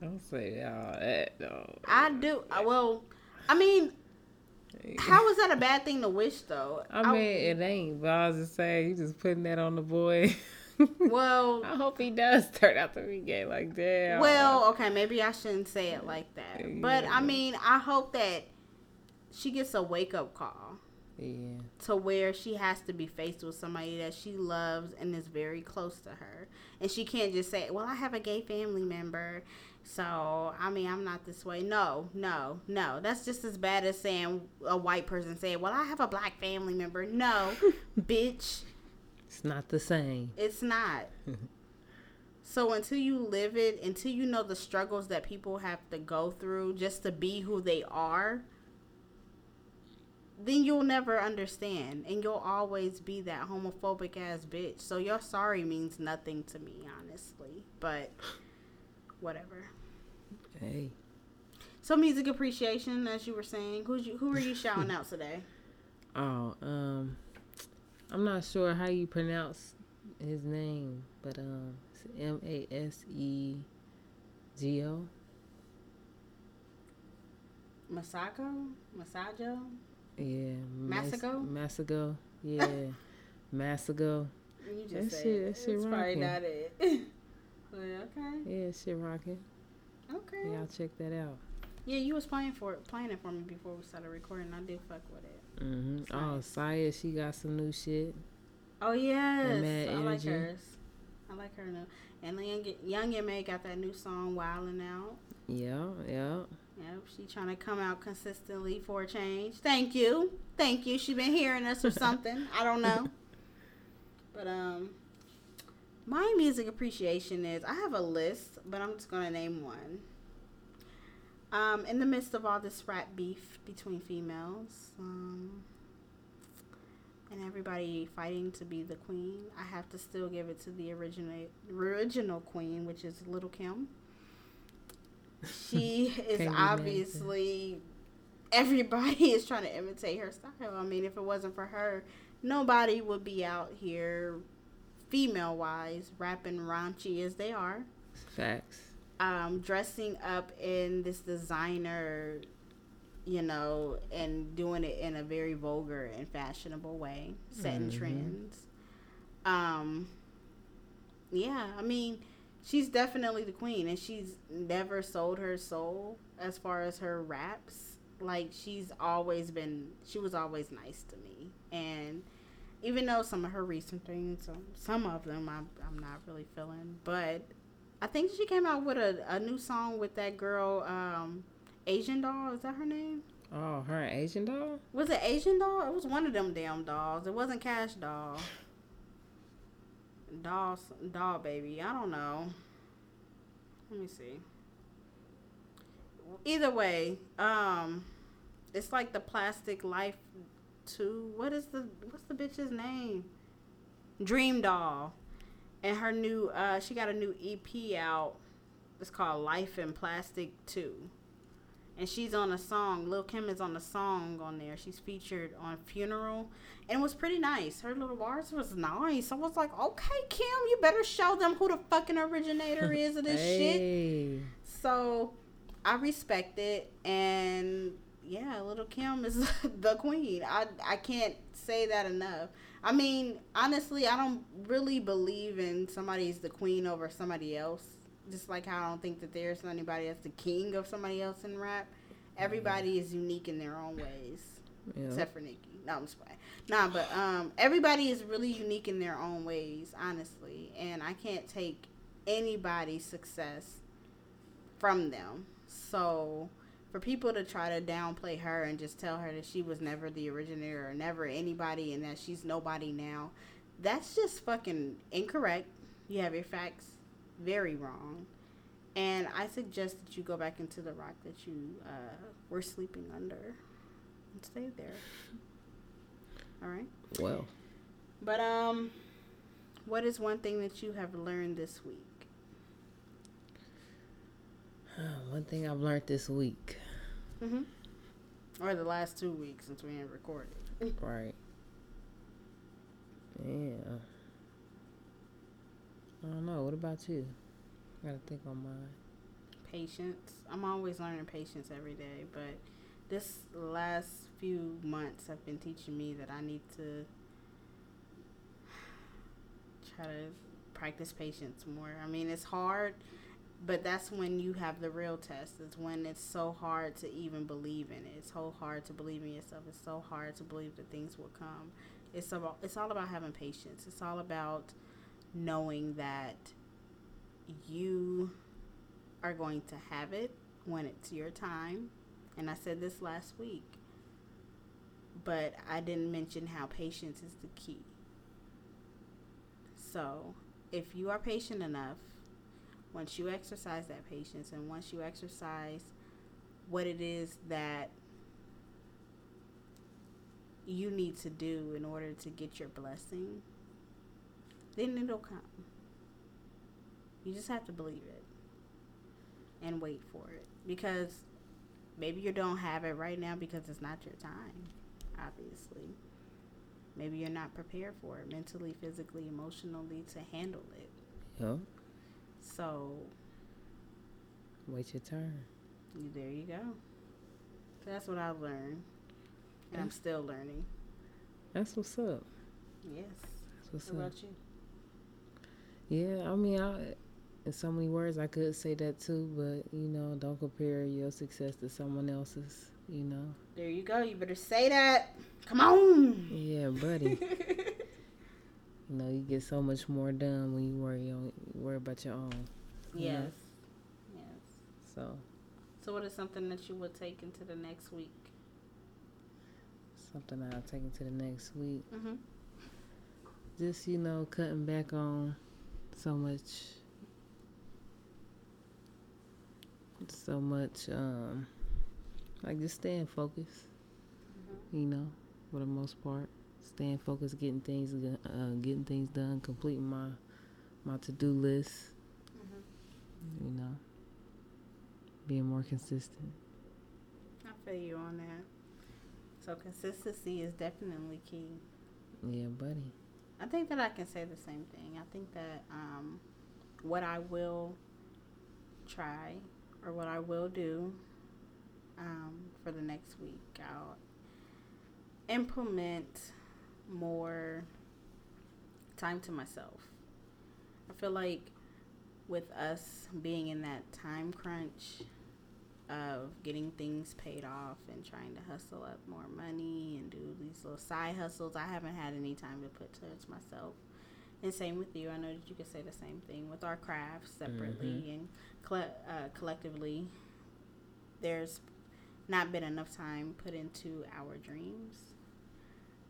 Don't say all that though. I do. I- Well, I mean, how is that a bad thing to wish though? I mean, it ain't. But I was just saying, you just putting that on the boy. well, I hope he does turn out to be gay. Like, damn. Well, okay, maybe I shouldn't say it like that. But Yeah. I mean, I hope that she gets a wake up call Yeah. to where she has to be faced with somebody that she loves and is very close to her. And she can't just say, Well, I have a gay family member. So, I mean, I'm not this way. No, no, no. That's just as bad as saying a white person saying, Well, I have a black family member. No, bitch. It's not the same. It's not. so until you live it, until you know the struggles that people have to go through just to be who they are, then you'll never understand and you'll always be that homophobic ass bitch. So your sorry means nothing to me, honestly. But whatever. Hey. So music appreciation, as you were saying, who's you, who are you shouting out today? Oh, um, I'm not sure how you pronounce his name, but um, it's M A S E G O. Masako? Masajo? Yeah. Mas- Masago? Masago. Yeah. You just That said shit- it. that shit rocking. not it. but okay. Yeah, shit rocking. Okay. Y'all check that out. Yeah, you was playing for it, playing it for me before we started recording. I did fuck with it. hmm Oh, Saya, she got some new shit. Oh yes, I like hers. I like her now. And the young young M.A. got that new song "Wildin' Out." Yeah, yeah. Yep, she trying to come out consistently for a change. Thank you, thank you. She been hearing us or something. I don't know. But um, my music appreciation is I have a list, but I'm just gonna name one. Um, in the midst of all this rap beef between females, um, and everybody fighting to be the queen, I have to still give it to the original original queen, which is Little Kim. She is Can't be mad at obviously everybody is trying to imitate her style. I mean, if it wasn't for her, nobody would be out here, female wise, rapping raunchy as they are. Facts. um, dressing up in this designer, you know, and doing it in a very vulgar and fashionable way, setting Mhm. trends. Um, yeah, I mean, she's definitely the queen, and she's never sold her soul as far as her raps. Like she's always been, she was always nice to me, and even though some of her recent things, some some of them I'm I'm not really feeling, but I think she came out with a, a new song with that girl, um, Asian doll. Is that her name? Oh, her Asian doll? Was it Asian doll? It was one of them damn dolls. It wasn't Cash doll. Doll, doll baby. I don't know. Let me see. Either way, um, it's like the plastic life two. What is the what's the bitch's name? DreamDoll, and her new uh, she got a new EP out. It's called Life in Plastic Two and she's on a song. Lil Kim is on a song on there. She's featured on Funeral, and it was pretty nice. Her little bars was nice. I was like, okay, Kim, you better show them who the fucking originator is of this shit. So I respect it, and yeah, Little Kim is the queen. I I can't say that enough. I mean, honestly, I don't really believe in somebody's the queen over somebody else. Just like how I don't think that there's anybody that's the king of somebody else in rap. Everybody is unique in their own ways, Yeah. except for Nicki. No, I'm just playing. Nah, but um, everybody is really unique in their own ways, honestly, and I can't take anybody's success from them. So for people to try to downplay her and just tell her that she was never the originator or never anybody and that she's nobody now, that's just fucking incorrect. You have your facts very wrong. And I suggest that you go back into the rock that you uh, were sleeping under and stay there. All right. Well, But um, what is one thing that you have learned this week? one thing I've learned this week. Mm-hmm. Or the last two weeks since we ain't recorded. Right. Yeah. I don't know. What about you? I gotta think on mine. Patience. I'm always learning patience every day, but this last few months have been teaching me that I need to try to practice patience more. I mean, it's hard, but that's when you have the real test. It's when it's so hard to even believe in it. It's so hard to believe in yourself. It's so hard to believe that things will come. It's about it's all about having patience. It's all about knowing that you are going to have it when it's your time. And I said this last week. But I didn't mention how patience is the key. So, if you are patient enough, once you exercise that patience and once you exercise what it is that you need to do in order to get your blessing, then it'll come. You just have to believe it and wait for it because maybe you don't have it right now because it's not your time, obviously. Maybe you're not prepared for it mentally, physically, emotionally to handle it. Yeah. So, Wait your turn. you, there you go. So that's what I've learned. And I'm still learning. That's what's up. Yes. That's what's What up. about you? Yeah, I mean, I, in so many words, I could say that too, but you know, don't compare your success to someone else's. You know. There you go. You better say that. Come on. Yeah, buddy. you know, you get so much more done when you worry on worry about your own. you know? Yes. Yes. So So, what is something that you would take into the next week? something I'll take into the next week. Mm-hmm. Just you know, cutting back on so much, so much. Um, like just staying focused. You know, for the most part, staying focused, getting things, uh, getting things done, completing my my to do list. You know, being more consistent. I feel you on that. So, consistency is definitely key. Yeah, buddy. I think that I can say the same thing. I think that um, what I will try or what I will do um, for the next week, I'll implement more time to myself. I feel like with us being in that time crunch of getting things paid off and trying to hustle up more money and do these little side hustles, I haven't had any time to put towards myself. And same with you. I know that you could say the same thing with our crafts separately and colle- uh, collectively. There's not been enough time put into our dreams.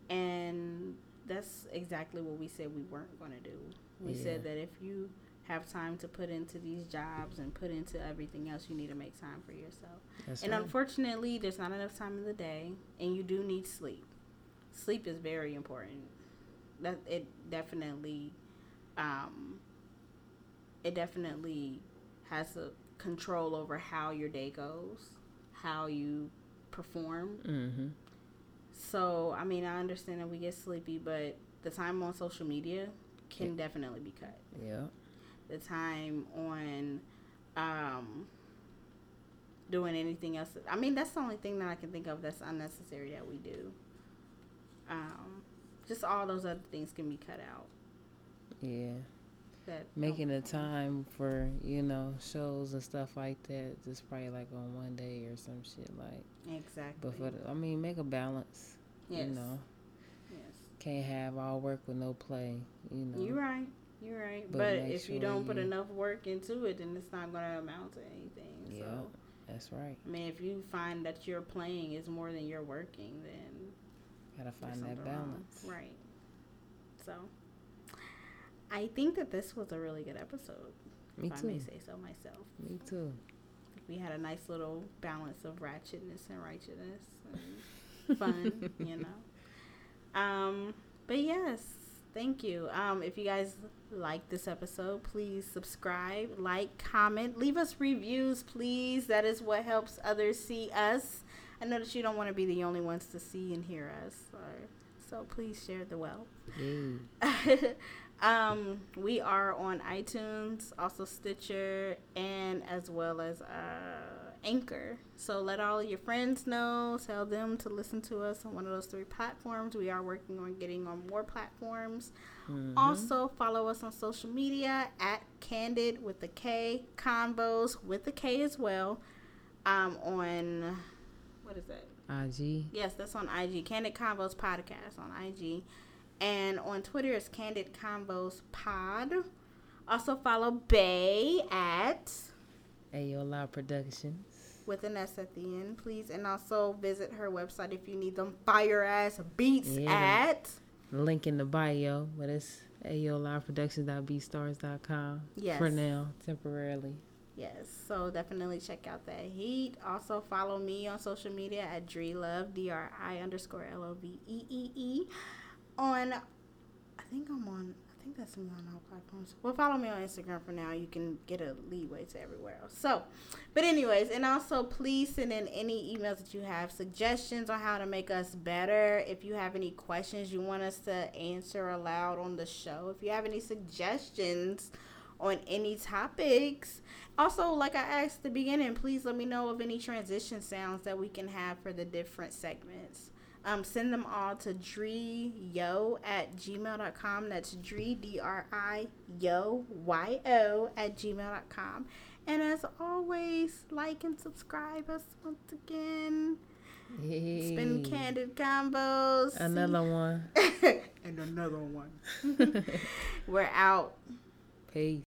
And that's exactly what we said we weren't going to do. We said that if you have time to put into these jobs and put into everything else, you need to make time for yourself. That's and right. unfortunately, there's not enough time in the day, and you do need sleep. Sleep is very important. That it definitely, um, it definitely has a control over how your day goes, how you perform. Mm-hmm. So, I mean, I understand that we get sleepy, but the time on social media can definitely be cut. Yeah. The time on um, doing anything else. I mean, that's the only thing that I can think of that's unnecessary that we do. Um, just all those other things can be cut out. Yeah. That Making a time for, you know, shows and stuff like that, just probably like on one day or some shit like. exactly. But for the, I mean, make a balance. yes, You know, yes. can't have all work with no play. You know. You're right. You're right. But But, if you don't put you- enough work into it, then it's not going to amount to anything. Yeah, So, that's right. I mean, if you find that your playing is more than you're working, then Gotta find that something wrong. balance. Right. So, I think that this was a really good episode. Me if I may say so myself. Me too. We had a nice little balance of ratchetness and righteousness and fun, you know. Um, but yes, thank you. Um, if you guys like this episode, please subscribe, like, comment, leave us reviews, please. That is what helps others see us. I know that you don't want to be the only ones to see and hear us, or, so please share the wealth. Yay. um, we are on iTunes, also Stitcher, and as well as uh, Anchor. So let all of your friends know. Tell them to listen to us on one of those three platforms. We are working on getting on more platforms. Also, follow us on social media at Candid with the K, Convos with the K as well. Um, on what is that? IG. Yes, that's on IG. Candid Convos Podcast on IG. And on Twitter, it's Candid Convos Pod. Also follow Bay at Ayo Loud Productions. With an S at the end, please. And also visit her website if you need them fire ass beats Yeah. at Link in the bio, but it's AyoLiveProductions.beatstars.com Yes. for now, temporarily. Yes, so definitely check out that heat. Also follow me on social media at Drelove, D R I underscore L O V E E E. On, I think I'm on, I think that's me on all platforms. Well, follow me on Instagram for now. You can get a leeway to everywhere else. So, but anyways, and also please send in any emails that you have, suggestions on how to make us better. If you have any questions you want us to answer aloud on the show, if you have any suggestions on any topics. Also, like I asked at the beginning, please let me know of any transition sounds that we can have for the different segments. Um, send them all to driyo at gmail.com. That's dri, D-R-I, yo, Y-O at gmail.com. And as always, like and subscribe us once again. It's been Candid Convos. Another one. and another one. We're out. Peace.